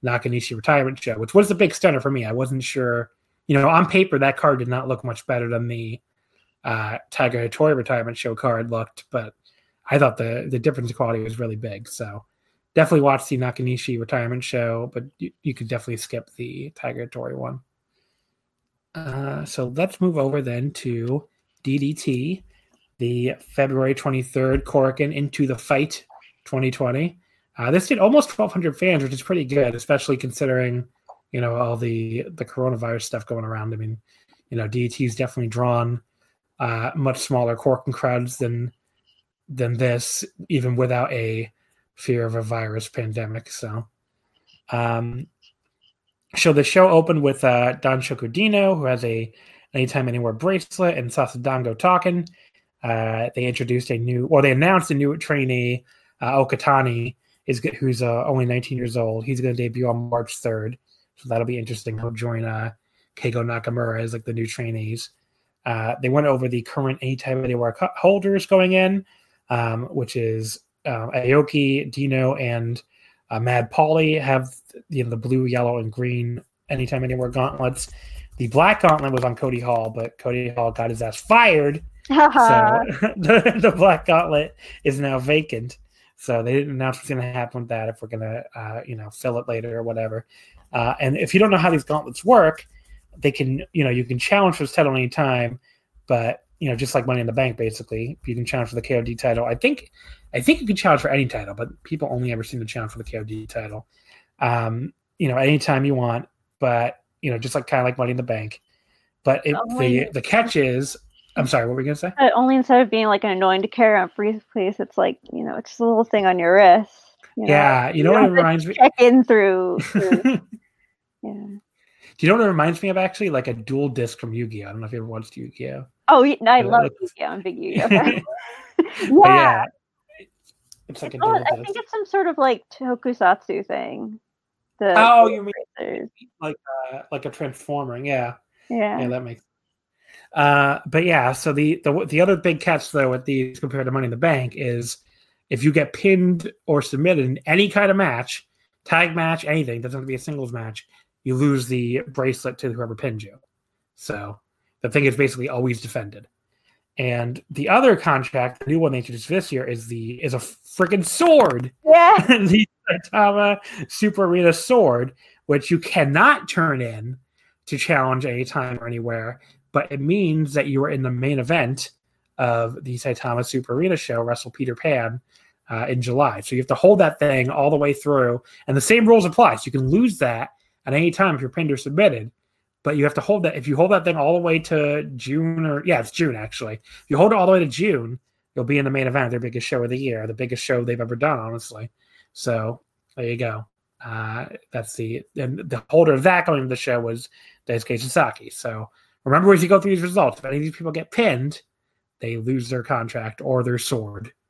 Nakanishi retirement show, which was a big stunner for me. I wasn't sure, you know, on paper that card did not look much better than the uh, Tiger Hattori retirement show card looked, but I thought the the difference in quality was really big. So definitely watch the Nakanishi retirement show, but you, you could definitely skip the Tiger Hattori one. Uh, so let's move over then to DDT the February 23rd Korakuen Into the Fight 2020. Uh, this did almost 1,200 fans, which is pretty good, especially considering you know all the the coronavirus stuff going around. I mean, you know, DDT's definitely drawn uh, much smaller Korakuen crowds than than this, even without a fear of a virus pandemic. So, um, so the show opened with uh, Danshoku Dino, who has a anytime anywhere bracelet, and Sasadango talking. Uh, they introduced a new, or they announced a new trainee, uh, Okatani, is who's uh, only 19 years old. He's going to debut on March 3rd, so that'll be interesting. He'll join uh, Keigo Nakamura as like the new trainees. Uh, they went over the current anytime anywhere holders going in, um, which is uh, Aoki, Dino, and uh, Mad Paulie have you know the blue, yellow, and green anytime anywhere gauntlets. The black gauntlet was on Cody Hall, but Cody Hall got his ass fired so the, the Black Gauntlet is now vacant. So they didn't announce what's going to happen with that. If we're going to, uh, you know, fill it later or whatever. Uh, and if you don't know how these gauntlets work, they can, you know, you can challenge for this title anytime, but you know, just like Money in the Bank, basically, you can challenge for the KOD title. I think, I think you can challenge for any title, but people only ever seem to challenge for the KOD title. Um, you know, anytime you want, but you know, just like kind of like Money in the Bank. But it, the the catch is I'm sorry, what were we gonna say? Only instead of being like an annoying to carry on briefcase, it's like you know, it's just a little thing on your wrist. You know? Yeah, you know you what it reminds me. Check in through. through yeah. You know what it reminds me of? Actually, like a dual disc from Yu-Gi-Oh. I don't know if you ever watched Yu-Gi-Oh. Oh, no, I love Yu-Gi-Oh. I'm big Yu-Gi-Oh. yeah. yeah. It's like a oh, I think it's some sort of like tokusatsu thing. The, oh, you mean like uh, like a transformer? Yeah. Yeah. Yeah, that makes uh, but yeah, so the, the the other big catch though with these compared to Money in the Bank is if you get pinned or submitted in any kind of match, tag match, anything, doesn't have to be a singles match, you lose the bracelet to whoever pinned you. So the thing is basically always defended. And the other contract, the new one they introduced this year, is the is a freaking sword. Yeah. the Saitama Super Arena sword, which you cannot turn in to challenge anytime or anywhere but it means that you are in the main event of the Saitama Super Arena show, Wrestle Peter Pan, uh, in July. So you have to hold that thing all the way through, and the same rules apply. So you can lose that at any time if you're pinned or submitted, but you have to hold that. If you hold that thing all the way to June or yeah, it's June actually. If you hold it all the way to June, you'll be in the main event, their biggest show of the year, the biggest show they've ever done, honestly. So there you go. Uh, that's the and the holder of that going to the show was Daisuke Sasaki. So remember as you go through these results, if any of these people get pinned, they lose their contract or their sword.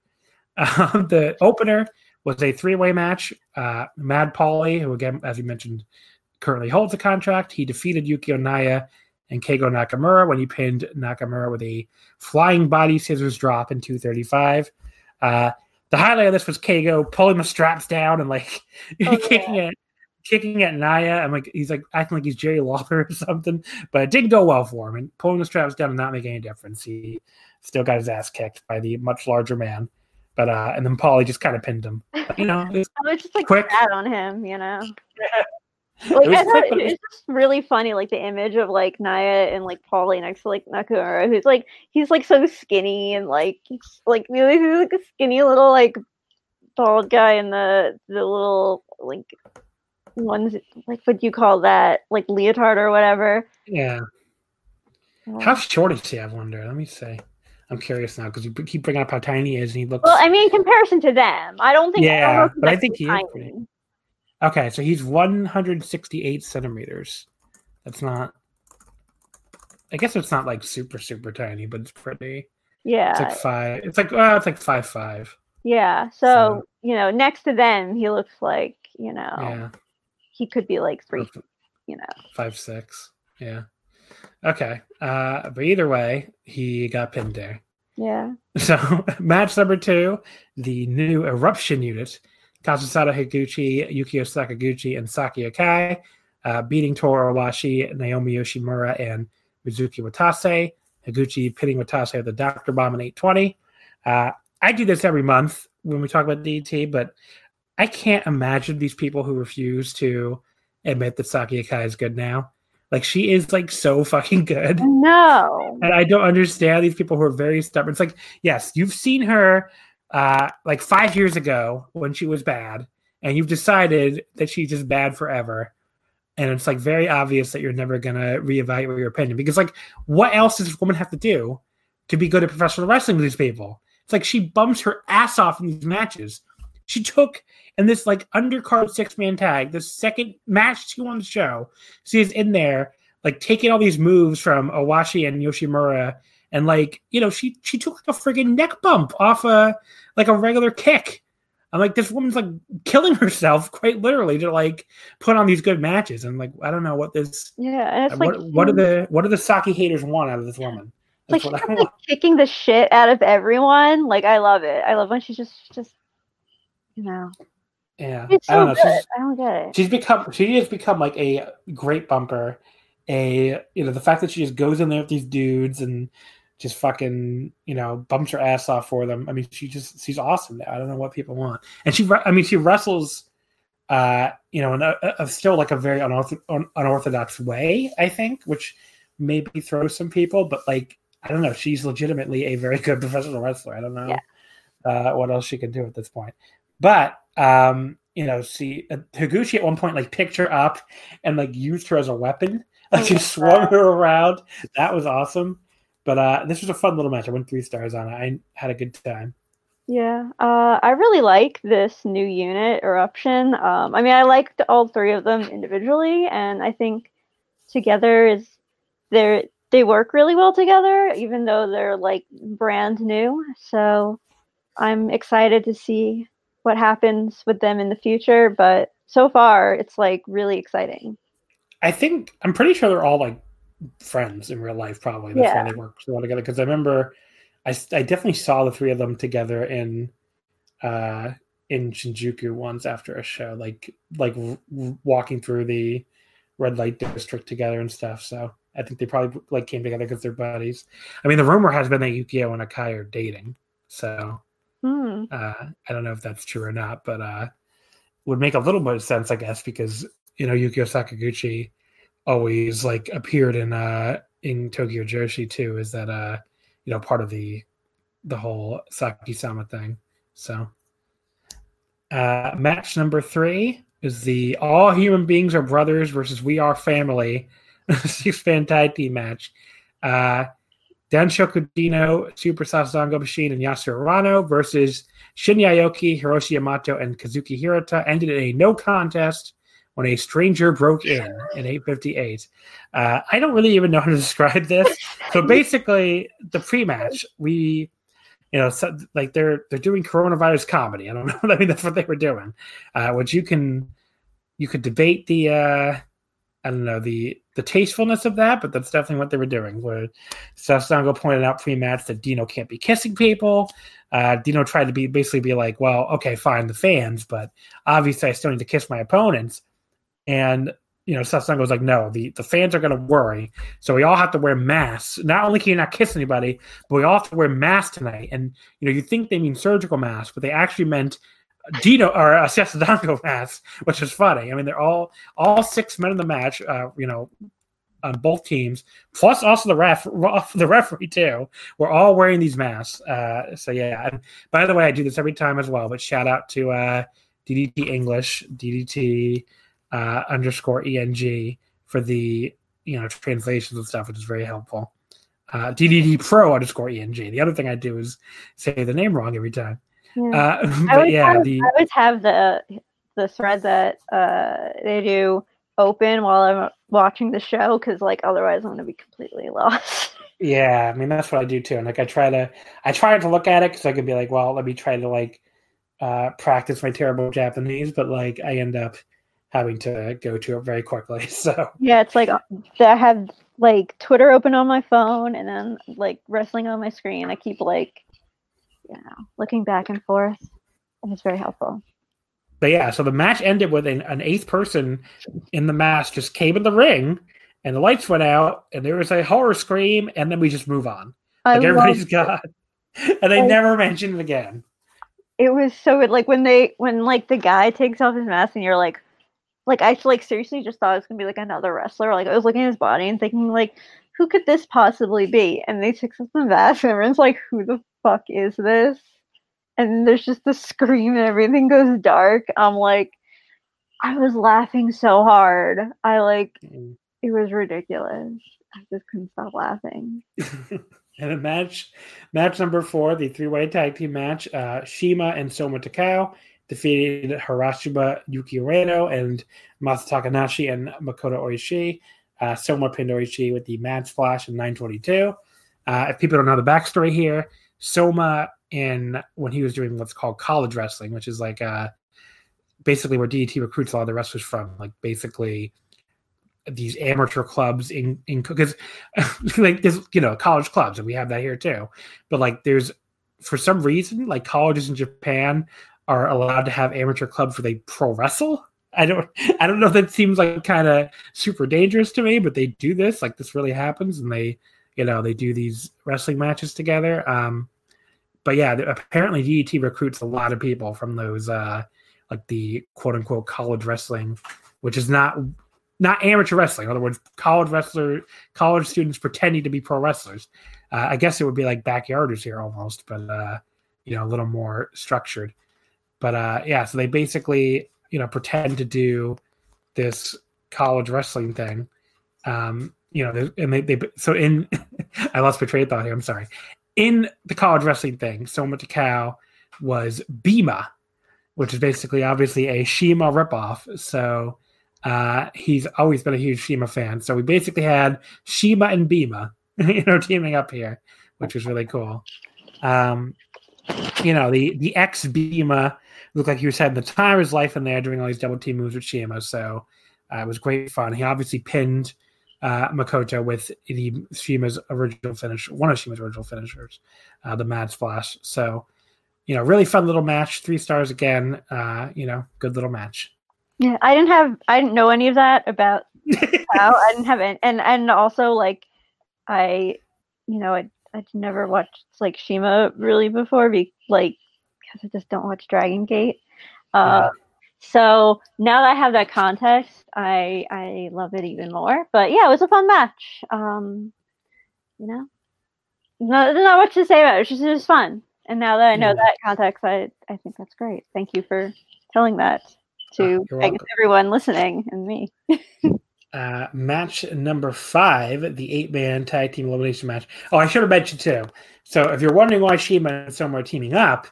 Um, the opener was a three-way match. Uh, Mad Paulie, who again, as you mentioned, currently holds the contract. He defeated Yuki Onaya and Keigo Nakamura when he pinned Nakamura with a flying body scissors drop in 235. Uh, the highlight of this was Keigo pulling the straps down and like oh, kicking yeah. it, kicking at Naya. I'm like, he's like acting like he's Jerry Lawler or something, but it didn't go well for him. And pulling the straps down and not making any difference. He still got his ass kicked by the much larger man. But uh, and then Paulie just kind of pinned him. But, you know, it was, was just like quick. on him, you know. Like I thought it's just really funny, like the image of like Naya and like Paulie next to like Nakamura, who's like he's like so skinny and like he's like he's like a skinny little like bald guy in the the little like ones like what do you call that like leotard or whatever. Yeah. How short is he? I wonder. Let me see. I'm curious now because you keep bringing up how tiny he is, and he looks. Well, I mean, in comparison to them, I don't think. Yeah, don't but I think he tiny. is pretty. Okay, so he's 168 centimeters. That's not. I guess it's not like super super tiny, but it's pretty. Yeah. It's like five. It's like uh, it's like five five. Yeah. So, so you know, next to them, he looks like you know. Yeah. He could be like three. You know. Five six. Yeah. Okay. Uh, but either way, he got pinned there. Yeah. So match number two, the new eruption unit, Kazusada Higuchi, Yukio Sakaguchi, and Saki Akai, uh, beating Toru Owashi, Naomi Yoshimura, and Mizuki Watase. Higuchi pinning Watase with the Doctor Bomb in 820. Uh, I do this every month when we talk about DT, but I can't imagine these people who refuse to admit that Saki Akai is good now. Like she is like so fucking good. No. And I don't understand these people who are very stubborn. It's like, yes, you've seen her uh like five years ago when she was bad, and you've decided that she's just bad forever. And it's like very obvious that you're never gonna reevaluate your opinion because like what else does this woman have to do to be good at professional wrestling with these people? It's like she bumps her ass off in these matches. She took in this like undercard six man tag, the second match she won the show. She is in there like taking all these moves from Owashi and Yoshimura, and like you know she she took like a friggin' neck bump off a like a regular kick. I'm like this woman's like killing herself quite literally to like put on these good matches. And like I don't know what this yeah. It's what, like what are the what do the Saki haters want out of this woman? That's like she's like kicking the shit out of everyone. Like I love it. I love when she's just just you know. Yeah, so I don't know. Good. I don't get it. She's become she has become like a great bumper. A you know the fact that she just goes in there with these dudes and just fucking you know bumps her ass off for them. I mean, she just she's awesome. Now. I don't know what people want, and she I mean she wrestles, uh, you know, in a, a still like a very unorthodox, unorthodox way. I think, which maybe throws some people, but like I don't know, she's legitimately a very good professional wrestler. I don't know yeah. uh, what else she can do at this point. But um, you know, see uh, Higuchi at one point like picked her up and like used her as a weapon. Like she swung her around. That was awesome. But uh, this was a fun little match. I went three stars on it. I had a good time. Yeah, uh, I really like this new unit eruption. Um, I mean, I liked all three of them individually, and I think together is they they work really well together, even though they're like brand new. So I'm excited to see what happens with them in the future, but so far it's like really exciting. I think I'm pretty sure they're all like friends in real life. Probably that's yeah. why they work so well together. Because I remember, I, I definitely saw the three of them together in uh in Shinjuku once after a show, like like walking through the red light district together and stuff. So I think they probably like came together because they're buddies. I mean, the rumor has been that Yukio and Akai are dating. So Hmm. Uh, I don't know if that's true or not, but uh, would make a little bit of sense, I guess, because you know Yukio Sakaguchi always like appeared in uh in Tokyo Joshi too is that uh you know part of the the whole Saki Sama thing. So uh match number three is the all human beings are brothers versus we are family six man tag team match. Uh Danshoku Dino, Super Sasadango Machine, and Yasuhiro Arano versus Shinya Aoki, Hiroshi Yamato, and Kazuki Hirata ended in a no contest when a stranger broke in in 858. Uh, I don't really even know how to describe this. So basically, the pre-match, we, you know, so, like they're they're doing coronavirus comedy. I don't know. I mean, that's what they were doing. Uh, which you can you could debate the uh, I don't know the the tastefulness of that, but that's definitely what they were doing. Where Sasadango pointed out pre-match that Dino can't be kissing people. Uh, Dino tried to be basically be like, well, okay, fine, the fans, but obviously I still need to kiss my opponents. And you know, Sasadango was like, no, the, the fans are going to worry. So we all have to wear masks. Not only can you not kiss anybody, but we all have to wear masks tonight. And, you know, you think they mean surgical masks, but they actually meant Dino or uh, Sasadango masks, which is funny. I mean, they're all all six men in the match, uh, you know, on both teams, plus also the ref, the referee too. We're all wearing these masks. Uh, so yeah. And by the way, I do this every time as well. But shout out to uh, DDT English, DDT uh, underscore eng for the you know translations and stuff, which is very helpful. Uh, DDT Pro underscore eng. The other thing I do is say the name wrong every time. Yeah. Uh, but yeah, have, the I always have the the thread that uh, they do open while I'm watching the show because like otherwise I'm gonna be completely lost. Yeah, I mean that's what I do too. And like I try to, I try to look at it because I could be like, well, let me try to like uh, practice my terrible Japanese, but like I end up having to go to it very quickly. So yeah, it's like I have like Twitter open on my phone and then like wrestling on my screen. I keep like you know looking back and forth, and it's very helpful. But yeah, so the match ended with an, an eighth person in the mask just came in the ring, and the lights went out, and there was a horror scream, and then we just move on. Like I everybody's gone, and they I, never mentioned it again. It was so good. Like when they when like the guy takes off his mask, and you're like, like I like seriously just thought it was gonna be like another wrestler. Like I was looking at his body and thinking like, who could this possibly be? And they took some mask and everyone's like, who the fuck is this? And there's just the scream and everything goes dark. I'm like, I was laughing so hard. I like mm. it was ridiculous. I just couldn't stop laughing. and a match, match number four, the three-way tag team match. Uh, Shima and Soma Takao defeated Harashima Yuki Ueno and Masa Takanashi and Makoto Oishi. Uh, Soma pinned Oishi with the Mad Splash in 922. Uh, if people don't know the backstory here, Soma in when he was doing what's called college wrestling, which is like uh, basically where DDT recruits a lot of the wrestlers from, like basically these amateur clubs in in because like there's you know college clubs and we have that here too, but like there's for some reason like colleges in Japan are allowed to have amateur clubs where they pro wrestle. I don't I don't know if that seems like kind of super dangerous to me, but they do this. Like this really happens and they you know they do these wrestling matches together. Um but yeah, apparently DDT recruits a lot of people from those uh like the quote unquote college wrestling, which is not not amateur wrestling. In other words, college wrestler college students pretending to be pro wrestlers. Uh, I guess it would be like backyarders here almost, but uh, you know, a little more structured. But uh, yeah, so they basically you know pretend to do this college wrestling thing. Um, you know, and they, they so in I lost my train of thought here. I'm sorry. In the college wrestling thing, Soma Takao was Bima, which is basically obviously a Shima ripoff. So uh, he's always been a huge Shima fan. So we basically had Shima and Bima, you know, teaming up here, which was really cool. Um, you know, the the ex Bima looked like he was having the time of his life in there doing all these double team moves with Shima. So uh, it was great fun. He obviously pinned uh, Makoto with the Shima's original finish, one of Shima's original finishers, uh, the Mad Splash. So, you know, really fun little match. Three stars again. Uh, you know, good little match. Yeah, I didn't have, I didn't know any of that about how I didn't have it, and and also like, I, you know, I I'd never watched like Shima really before, be like because I just don't watch Dragon Gate. Uh, yeah. So now that I have that context, I I love it even more. But yeah, it was a fun match. Um, you know, no, there's not much to say about it. It's just, it was fun. And now that I know Yeah. that context, I I think that's great. Thank you for telling that to Ah, you're I guess everyone listening and me. Uh, match number five, the eight man tag team elimination match. Oh, I should have mentioned too. So, if you're wondering why Shima and Soma are teaming up,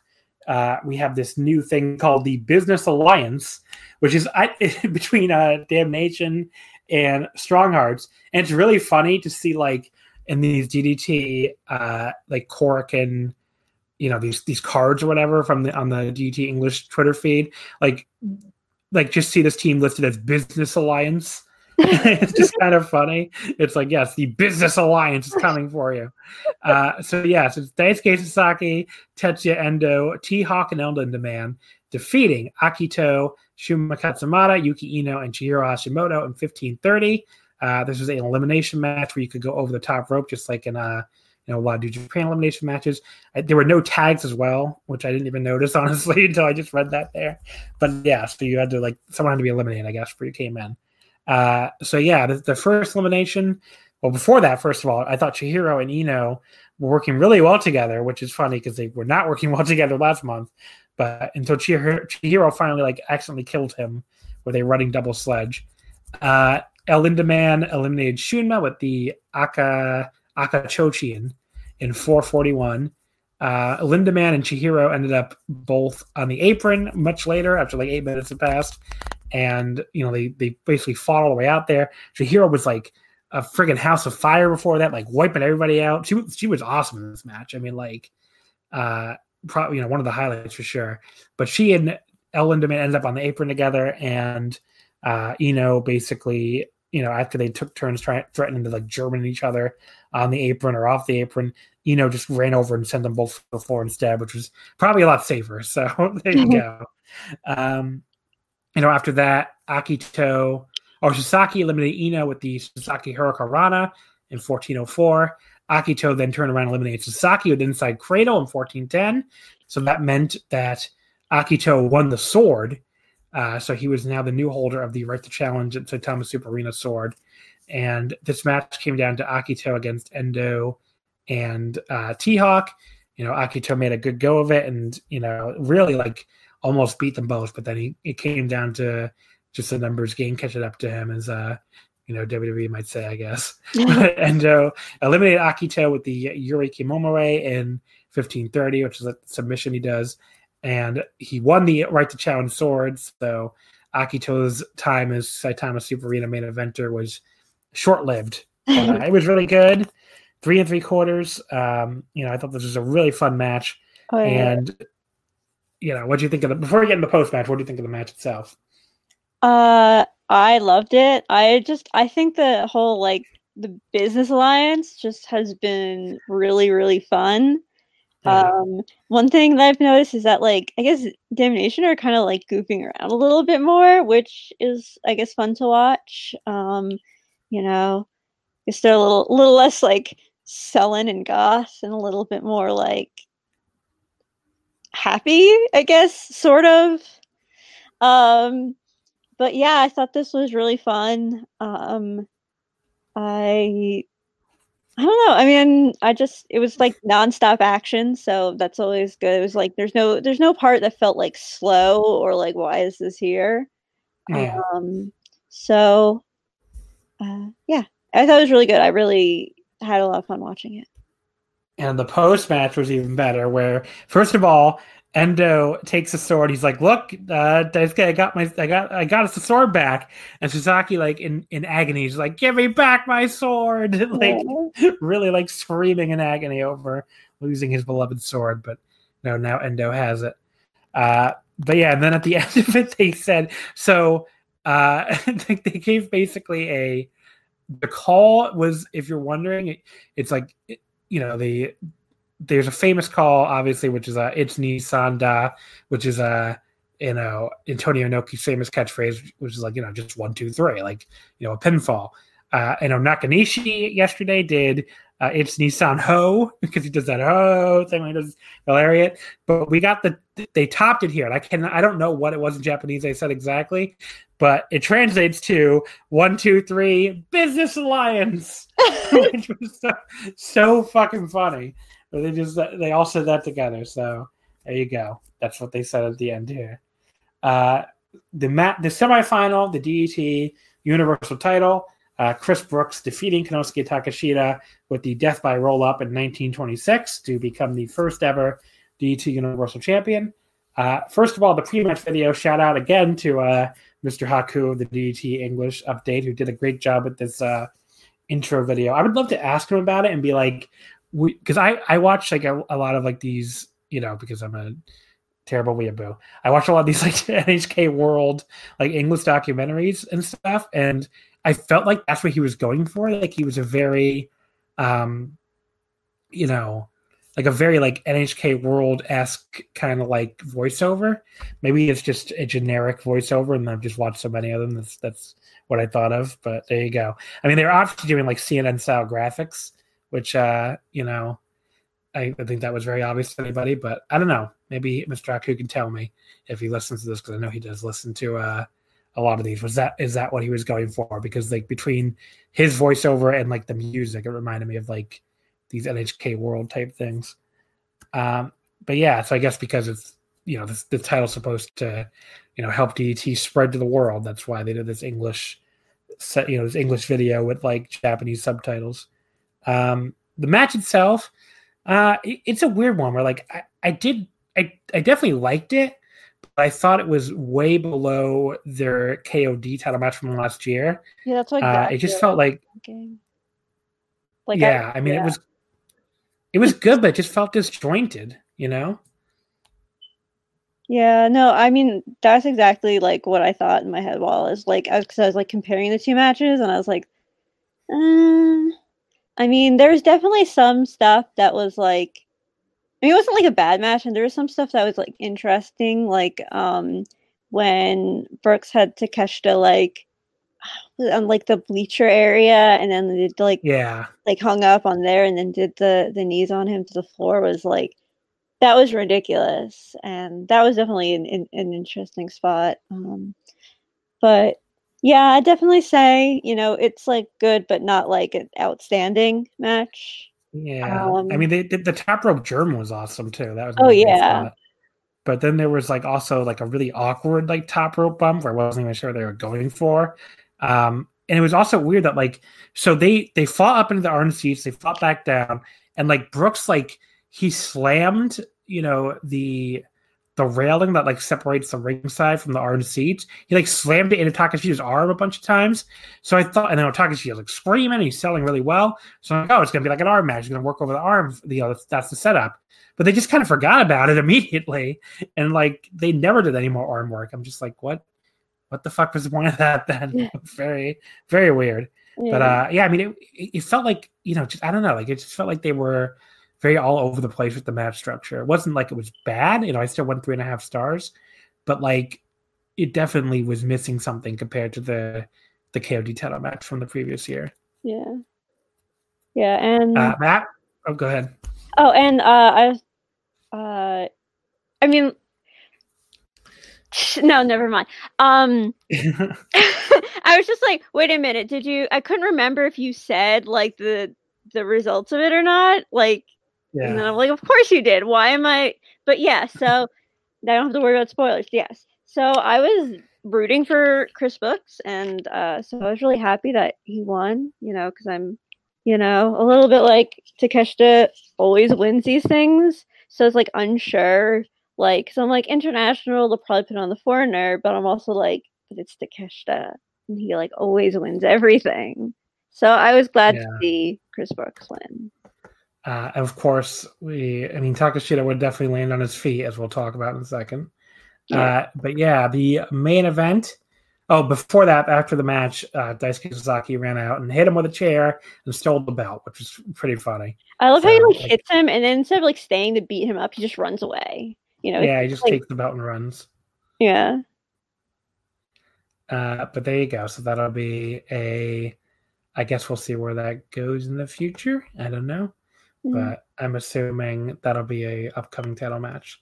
uh, we have this new thing called the Business Alliance, which is I, between uh, Damnation and Strong Hearts, and it's really funny to see like in these DDT uh, like Cork and you know these these cards or whatever from the on the DDT English Twitter feed, like like just see this team listed as Business Alliance. it's just kind of funny. It's like, yes, the business alliance is coming for you. Uh, so, yes, it's Daisuke Sasaki, Tetsuya Endo, T Hawk, and El Lindaman defeating Akito, Shunma Katsumata, Yuki Ino, and Chihiro Hashimoto in 1530. Uh, this was an elimination match where you could go over the top rope, just like in uh, you know, a lot of New Japan elimination matches. Uh, there were no tags as well, which I didn't even notice, honestly, until I just read that there. But yeah, so you had to, like, someone had to be eliminated, I guess, before you came in. Uh, so yeah, the, the first elimination. Well, before that, first of all, I thought Chihiro and Eno were working really well together, which is funny because they were not working well together last month. But until Chihiro, Chihiro finally like accidentally killed him with a running double sledge. Uh, El Lindaman eliminated Shunma with the Aka Chochian in 441. Uh, Lindaman and Chihiro ended up both on the apron much later after like eight minutes had passed and you know they they basically fought all the way out there. Chihiro was like a friggin' house of fire before that, like wiping everybody out. She was she was awesome in this match. I mean, like, uh, probably you know one of the highlights for sure. But she and El Lindaman ended up on the apron together, and uh, Eno basically you know after they took turns trying threatening to like German each other on the apron or off the apron. Eno just ran over and sent them both to the floor instead, which was probably a lot safer. So there you go. Um, you know, after that, Akito or Sasaki eliminated Ino with the Sasaki Hurricanrana in 1404. Akito then turned around and eliminated Sasaki with Inside Cradle in 1410. So that meant that Akito won the sword. Uh, so he was now the new holder of the right to challenge at Saitama Super Arena sword. And this match came down to Akito against Endo and uh, T Hawk. You know, Akito made a good go of it and, you know, really like almost beat them both, but then he it came down to just the numbers game catching up to him, as uh, you know WWE might say, I guess. Endo eliminated Akito with the Yurikamome in 1530, which is a submission he does, and he won the right to challenge swords. So Akito's time as Saitama Super Arena main eventer was short lived. Uh, it was really good, three and three quarters. Um, you know, I thought this was a really fun match, Oh, yeah. and you know, what do you think of the before we get into the post match? What do you think of the match itself? Uh, I loved it. I just I think the whole like the business alliance just has been really really fun. Yeah. Um, one thing that I've noticed is that like I guess Damnation are kind of like goofing around a little bit more, which is I guess fun to watch. Um, you know, I guess they're a little little less like sullen and goth and a little bit more like happy, I guess, sort of. Um, but yeah, I thought this was really fun. Um, I I don't know. I mean, I just it was like nonstop action, so that's always good. It was like there's no there's no part that felt like slow or like why is this here? Yeah. Um, so uh, yeah, I thought it was really good. I really had a lot of fun watching it. And the post match was even better, where first of all, Endo takes the sword. He's like, "Look, uh, I got my, I got, I got the sword back." And Sasaki, like in in agony, he's like, "Give me back my sword!" like really like screaming in agony over losing his beloved sword. But no, now Endo has it. Uh, but yeah, and then at the end of it, they said so. Uh, they gave basically a the call was, if you're wondering, it, it's like you know the there's a famous call, obviously, which is uh, "It's Nissan Da," which is uh, you know Antonio Inoki's famous catchphrase, which is like you know just one two three, like you know a pinfall. Uh, I know Nakanishi yesterday did uh, it's Nissan Ho because he does that Ho thing when he does the lariat. But we got the they topped it here. And I can I don't know what it was in Japanese. They said exactly, but it translates to one two three business alliance, which was so, so fucking funny. But they just they all said that together. So there you go. That's what they said at the end here. Uh, the mat the semifinal, the DDT Universal title. Uh, Chris Brooks defeating Konosuke Takeshita with the Death by Roll Up in 1926 to become the first ever DDT Universal Champion. Uh, first of all, the pre-match video. Shout out again to uh, Mr. Haku of the DDT English update, who did a great job with this uh, intro video. I would love to ask him about it and be like, because I I watch like a, a, lot of like these, you know, because I'm a terrible weeaboo. I watch a lot of these like NHK World like English documentaries and stuff, and I felt like that's what he was going for. Like he was a very, um, you know, like a very like NHK World esque kind of like voiceover. Maybe it's just a generic voiceover, and I've just watched so many of them. That's that's what I thought of. But there you go. I mean, they're obviously doing like CNN style graphics, which uh, you know, I, I think that was very obvious to anybody. But I don't know. Maybe Mr. Aku can tell me if he listens to this because I know he does listen to uh a lot of these. Was that is that what he was going for? Because like between his voiceover and like the music, it reminded me of like these NHK World type things. Um, but yeah, so I guess because it's you know this, the title's supposed to you know help DDT spread to the world. That's why they did this English set, you know, this English video with like Japanese subtitles. Um, the match itself, uh, it, it's a weird one where like I, I did I I definitely liked it but I thought it was way below their KOD title match from last year. Yeah, that's like uh, it just felt like, like yeah. I, I mean, yeah. it was it was good, but it just felt disjointed. You know. Yeah, no, I mean that's exactly like what I thought in my head while I was like, I was because I was like comparing the two matches, and I was like, uh, I mean, there's definitely some stuff that was like I mean, it wasn't like a bad match, and there was some stuff that was like interesting, like um when Brooks had Takeshita like on like the bleacher area, and then did like yeah, like hung up on there, and then did the the knees on him to the floor was like that was ridiculous, and that was definitely an an, an interesting spot. Um, but yeah, I definitely say you know it's like good, but not like an outstanding match. Yeah, um, I mean, they, the top rope German was awesome too. That was oh yeah. But then there was like also like a really awkward like top rope bump where I wasn't even sure they were going for. Um, and it was also weird that like so they they fought up into the orange seats, they fought back down, and like Brooks like he slammed you know the the railing that like separates the ringside from the orange seats. He like slammed it into Takeshita's arm a bunch of times. So I thought, and then Takeshita was like screaming, he's selling really well. So I'm like, oh, it's gonna be like an arm match. He's gonna work over the arm. You know, that's, that's the setup. But they just kind of forgot about it immediately, and like they never did any more arm work. I'm just like, what? What the fuck was the point of that? Then yeah. very, very weird. Yeah. But uh, yeah, I mean, it, it felt like you know, just I don't know, like it just felt like they were very all over the place with the map structure. It wasn't like it was bad. You know, I still went three and a half stars, but like it definitely was missing something compared to the the KOD title match from the previous year. Yeah. Yeah, and uh, Matt, oh, go ahead. Oh, and uh, I, uh, I mean, no, never mind. Um, I was just like, wait a minute, did you? I couldn't remember if you said like the the results of it or not. Like, yeah. And then I'm like, of course you did. Why am I? But yeah, so I don't have to worry about spoilers. Yes. So I was rooting for Chris Brooks and uh, so I was really happy that he won. You know, because I'm, you know, a little bit like Takeshita always wins these things, so it's like unsure. Like, so I'm like international, they'll probably put on the foreigner, but I'm also like, but it's Takeshita, and he like always wins everything. So I was glad yeah. to see Chris Brooks win. Uh, of course, we, I mean, Takeshita would definitely land on his feet, as we'll talk about in a second. Yeah. Uh, but yeah, the main event. Oh, before that, after the match, uh, Daisuke Sasaki ran out and hit him with a chair and stole the belt, which is pretty funny. I love so, how he like, like, hits him, and then instead of like staying to beat him up, he just runs away. You know? Yeah, he just like, takes the belt and runs. Yeah. Uh, but there you go. So that'll be a I guess we'll see where that goes in the future. I don't know, Mm. but I'm assuming that'll be a upcoming title match.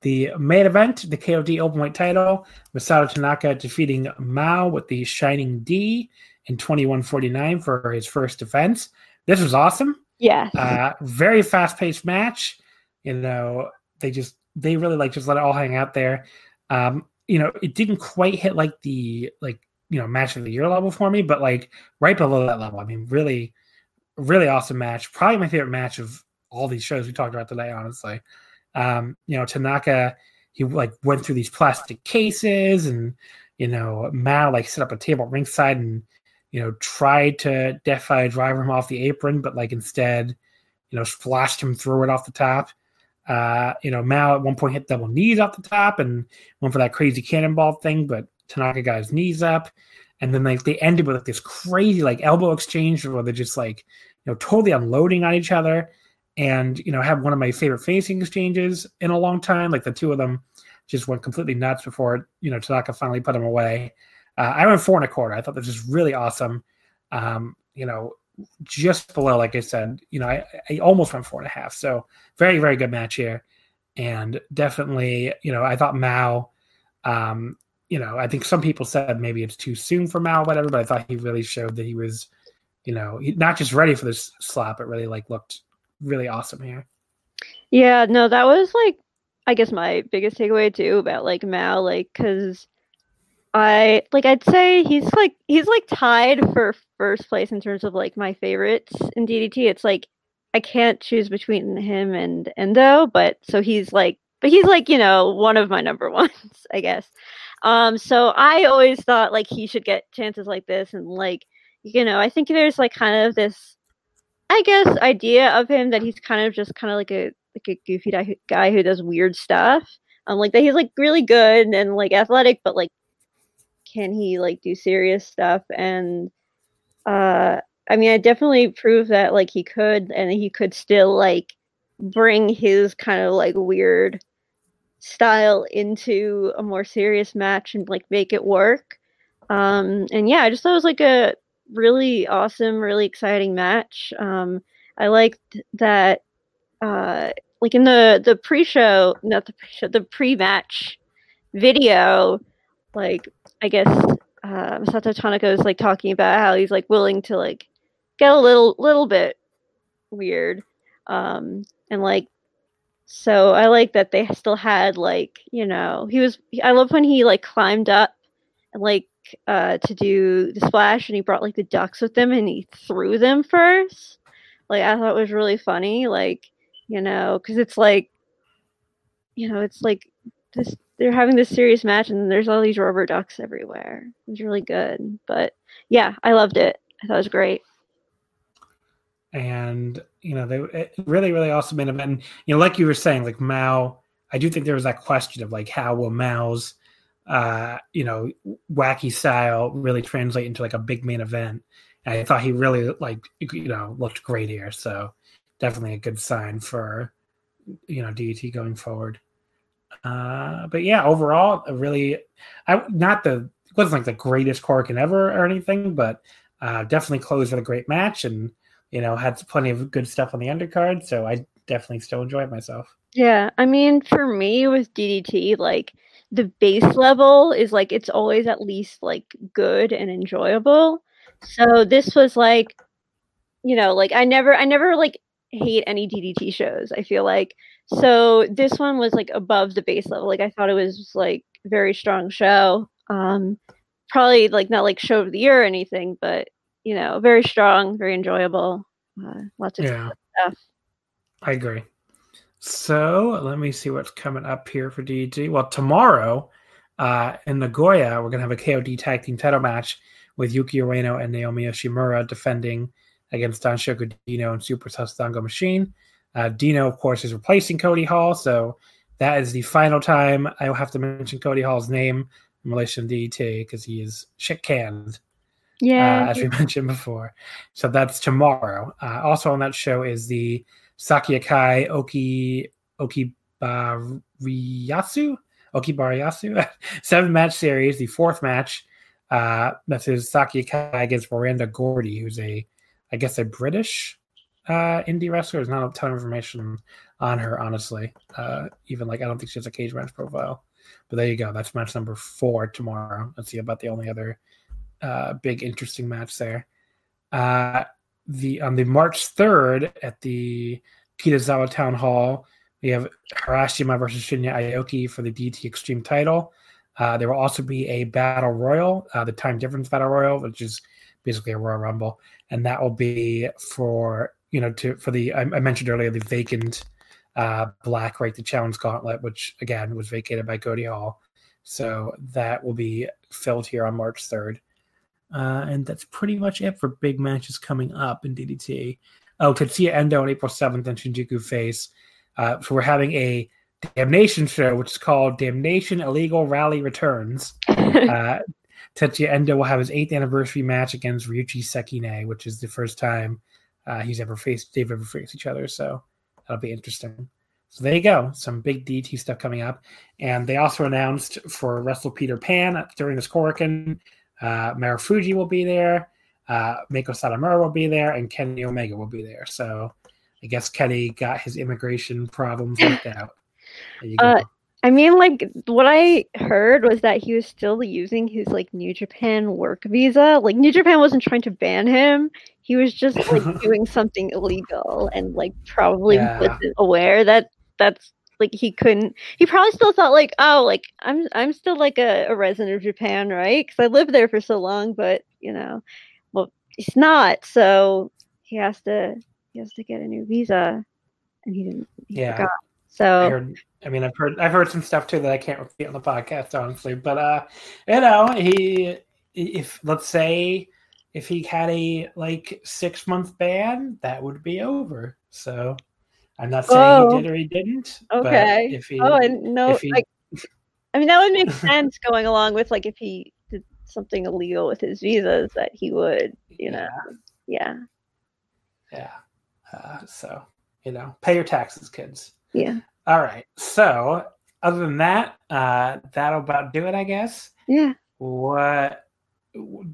The main event, the KOD Openweight title, Masato Tanaka defeating Mao with the Sliding D in 21:49 for his first defense. This was awesome. Yeah. Uh, very fast paced match. You know, they just they really like just let it all hang out there. Um, you know, it didn't quite hit like the like you know match of the year level for me, but like right below that level. I mean, really, really awesome match. Probably my favorite match of all these shows we talked about today. Honestly, um, you know, Tanaka he like went through these plastic cases, and you know, Mao like set up a table ringside and you know tried to defy driver him off the apron, but like instead, you know, splashed him through it off the top. Uh, you know, Mao at one point hit double knees off the top and went for that crazy cannonball thing, but Tanaka got his knees up. And then like they ended with like this crazy like elbow exchange where they're just like, you know, totally unloading on each other. And, you know, have one of my favorite facing exchanges in a long time. Like the two of them just went completely nuts before, you know, Tanaka finally put him away. Uh, I went four and a quarter. I thought this was really awesome. Um, you know, just below, like I said, you know, I, I almost went four and a half. So very, very good match here. And definitely, you know, I thought Mao, um, you know, I think some people said maybe it's too soon for Mao, whatever, but I thought he really showed that he was, you know, not just ready for this slap, but really like looked really awesome here. Yeah, no, that was like, I guess my biggest takeaway too about like Mao, like, cause I like, I'd say he's like, he's like tied for first place in terms of like my favorites in DDT. It's like, I can't choose between him and Endo, but so he's like, but he's like, you know, one of my number ones, I guess. Um, so I always thought like he should get chances like this and like, you know, I think there's like kind of this I guess idea of him that he's kind of just kind of like a like a goofy guy who does weird stuff. Um, like that he's like really good and like athletic, but like, can he like do serious stuff? And uh, I mean, I definitely proved that like he could, and he could still like bring his kind of like weird style into a more serious match and like make it work. Um, and yeah, I just thought it was like a really awesome, really exciting match. Um, I liked that, uh, like in the the pre-show, not the pre-show, the pre-match video, like I guess uh, Masato Tanaka is like talking about how he's like willing to like get a little little bit weird, um, and like so I like that they still had like you know he was I love when he like climbed up and like uh to do the splash and he brought like the ducks with him and he threw them first. Like i thought it was really funny like you know because it's like you know it's like this they're having this serious match and there's all these rubber ducks everywhere. It was really good. But yeah i loved it. I thought it was great. And you know they really really awesome main event. And, you know like you were saying like mao i do think there was that question of like how will mao's uh you know wacky style really translate into like a big main event? And i thought he really like you know looked great here. So definitely a good sign for you know DDT going forward uh but yeah overall really i not the wasn't like the greatest Korakuen ever or anything but uh definitely closed with a great match and you know had plenty of good stuff on the undercard so i definitely still enjoyed myself. Yeah i mean for me with ddt like the base level is like it's always at least like good and enjoyable. So this was like you know like i never i never like hate any ddt shows. I feel like so this one was like above the base level like i thought it was like very strong show um probably like not like show of the year or anything but you know very strong very enjoyable uh, lots of yeah stuff i agree so let me see what's coming up here for DDT. Well, tomorrow uh, in Nagoya, we're going to have a KOD tag team title match with Yuki Ueno and Naomi Yoshimura defending against Danshoku Dino and Super Sasadango Machine. Uh, Dino, of course, is replacing Cody Hall, so that is the final time I will have to mention Cody Hall's name in relation to DDT because he is shit canned, yeah uh, as we mentioned before. So that's tomorrow. Uh, also on that show is the Sakiakai Oki Okibariyasu Okibariyasu seven match series, the fourth match Uh, that's his Saki Akai against Miranda Gordy, who's a, I guess, a British uh, indie wrestler. There's not a ton of information on her, honestly. Uh, even like, I don't think she has a cage match profile. But there you go. That's match number four tomorrow. Let's see about the only other uh, big interesting match there. Uh, the on the March third at the Kitazawa Town Hall, we have Harashima versus Shinya Aoki for the DT Extreme title. Uh, there will also be a battle royal, uh, the time difference battle royal, which is basically a Royal Rumble, and that will be for you know to for the I, I mentioned earlier the vacant uh, black right the challenge gauntlet, which again was vacated by Cody Hall. So that will be filled here on March third. Uh, and that's pretty much it for big matches coming up in DDT. Oh, Tetsuya Endo on April 7th in Shinjuku Face. Uh, so we're having a Damnation show, which is called Damnation Illegal Rally Returns. uh, Tetsuya Endo will have his eighth anniversary match against Ryuichi Sekine, which is the first time uh, he's ever faced they've ever faced each other. So that'll be interesting. So there you go, some big DT stuff coming up, and they also announced for Wrestle Peter Pan during this Korakuen uh, Marufuji will be there. Uh, Meiko Satomura will be there, and Kenny Omega will be there. So I guess Kenny got his immigration problems worked out. Uh, I mean, like what I heard was that he was still using his like New Japan work visa. Like New Japan wasn't trying to ban him. He was just like doing something illegal and like probably yeah. wasn't aware that that's like he couldn't he probably still thought like oh like i'm i'm still like a, a resident of japan right because i lived there for so long but you know well he's not so he has to he has to get a new visa and he didn't he yeah forgot. so I, mean i've heard i've heard some stuff too that i can't repeat on the podcast honestly but uh you know he if let's say if he had a like six month ban that would be over so I'm not saying oh, he did or he didn't. Okay. if he, oh, and no, he, like, I mean, that would make sense going along with like if he did something illegal with his visas that he would, you know, yeah. Yeah. Uh, so, you know, pay your taxes, kids. Yeah. All right. So, other than that, uh, that'll about do it, I guess. Yeah. What?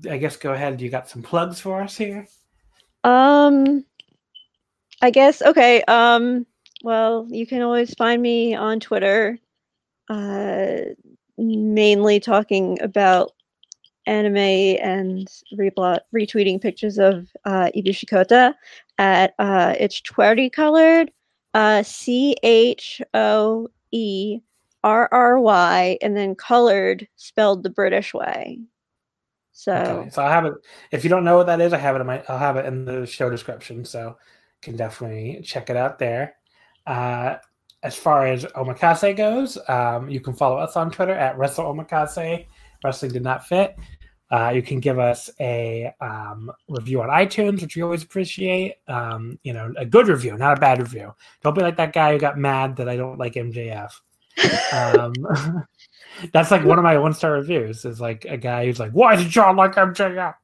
I guess go ahead. You got some plugs for us here? Um, I guess okay. Um, well, you can always find me on Twitter, uh, mainly talking about anime and reblot, retweeting pictures of uh, Ibushi Kota at uh, it's Twerry colored, uh, C H O E R R Y, and then colored spelled the British way. So, okay. so I have it. If you don't know what that is, I have it in my. I'll have it in the show description. So you can definitely check it out there. Uh, as far as Omakase goes, um, you can follow us on Twitter at Wrestle Omakase. Wrestling did not fit. Uh, you can give us a um, review on iTunes, which we always appreciate. Um, you know, a good review, not a bad review. Don't be like that guy who got mad that I don't like MJF. um, that's like one of my one star reviews. Is like a guy who's like, "Why did John like MJF?"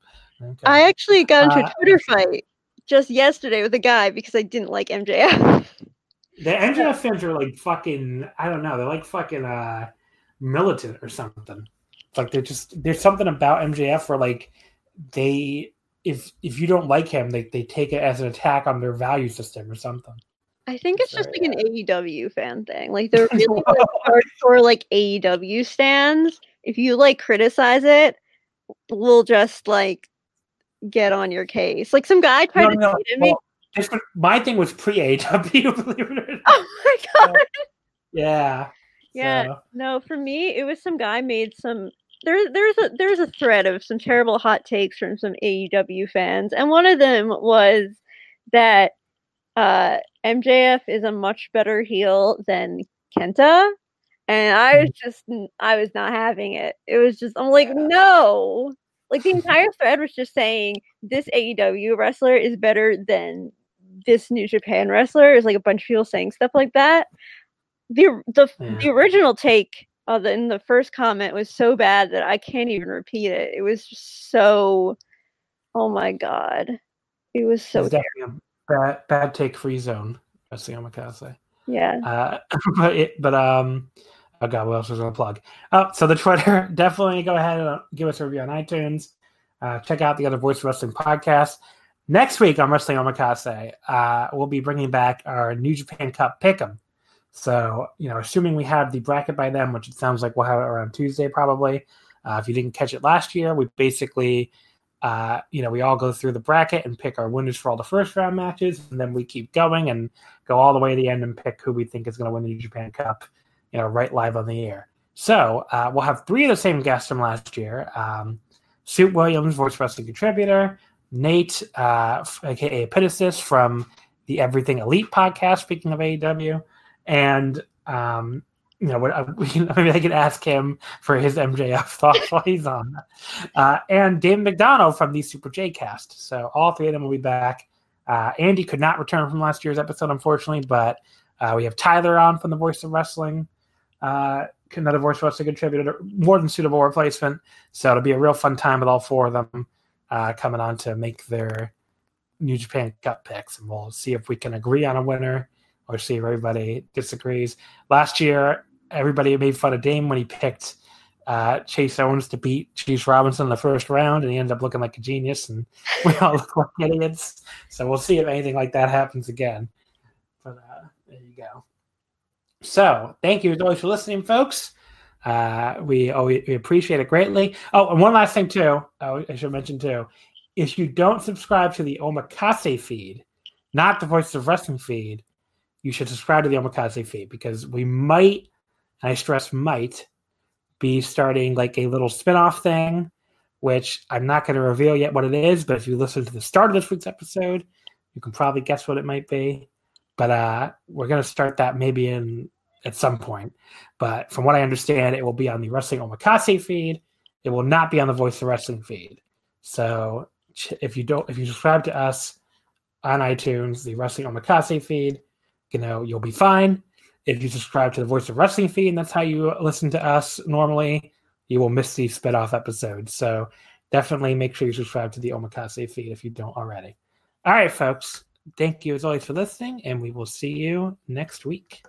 Okay. I actually got into uh, a Twitter fight just yesterday with a guy because I didn't like MJF. The MJF fans are like fucking. I don't know. They're like fucking uh, militant or something. It's like they're just there's something about MJF where like they if if you don't like him, they they take it as an attack on their value system or something. I think it's just like an AEW fan thing. Like they're really like hardcore like AEW stands. If you like criticize it, we'll just like get on your case. Like some guy tried no, to no, no. me. Well, my thing was pre AW. Oh my god. yeah. Yeah. So. No, for me, it was some guy made some. There, there's a there's a thread of some terrible hot takes from some AEW fans, and one of them was that uh, MJF is a much better heel than Kenta, and I was mm-hmm. just I was not having it. It was just I'm like no, like the entire thread was just saying this AEW wrestler is better than this New Japan wrestler. Is like a bunch of people saying stuff like that. The the yeah. the original take uh, the, in the first comment was so bad that I can't even repeat it. It was just so. Oh my god, it was so. definitely a bad bad take free zone. Wrestling Omakase. Yeah. Uh, but it, but um, Oh God, what else was going to plug? Oh, so the Twitter. Definitely go ahead and give us a review on iTunes. Uh, check out the other Voice Wrestling podcast. Next week on Wrestling Omakase, uh, we'll be bringing back our New Japan Cup Pick'em. So, you know, assuming we have the bracket by then, which it sounds like we'll have it around Tuesday probably. Uh, if you didn't catch it last year, we basically, uh, you know, we all go through the bracket and pick our winners for all the first round matches, and then we keep going and go all the way to the end and pick who we think is going to win the New Japan Cup, you know, right live on the air. So uh, we'll have three of the same guests from last year. Um, Suit Williams, voice wrestling contributor, Nate, uh, aka Epitasis from the Everything Elite podcast. Speaking of AEW, and um, you know, what, maybe I could ask him for his MJF thoughts while he's on. Uh, and Dave McDonald from the Super J Cast. So all three of them will be back. Uh, Andy could not return from last year's episode, unfortunately, but uh, we have Tyler on from the Voice of Wrestling. Uh, another voice of wrestling contributor, more than suitable replacement. So it'll be a real fun time with all four of them uh, coming on to make their New Japan Cup picks, and we'll see if we can agree on a winner or see if everybody disagrees. Last year, everybody made fun of Dame when he picked uh, Chase Owens to beat Chase Robinson in the first round, and he ended up looking like a genius, and we all look like idiots. So we'll see if anything like that happens again. But uh, there you go. So thank you as always for listening, folks. Uh, we, always, we appreciate it greatly. Oh, and one last thing too. Oh, I should mention too. If you don't subscribe to the Omakase feed, not the Voice of Wrestling feed, you should subscribe to the Omakase feed because we might, and I stress might, be starting like a little spin-off thing, which I'm not going to reveal yet what it is, but if you listen to the start of this week's episode, you can probably guess what it might be. But uh, we're going to start that maybe in at some point. But from what I understand, it will be on the Wrestling Omakase feed. It will not be on the Voice of Wrestling feed. So if you don't, if you subscribe to us on iTunes, the Wrestling Omakase feed, you know you'll be fine. If you subscribe to the Voice of Wrestling feed, and that's how you listen to us normally, you will miss these spit-off episodes. So definitely make sure you subscribe to the Omakase feed if you don't already. All right, folks. Thank you as always for listening, and we will see you next week.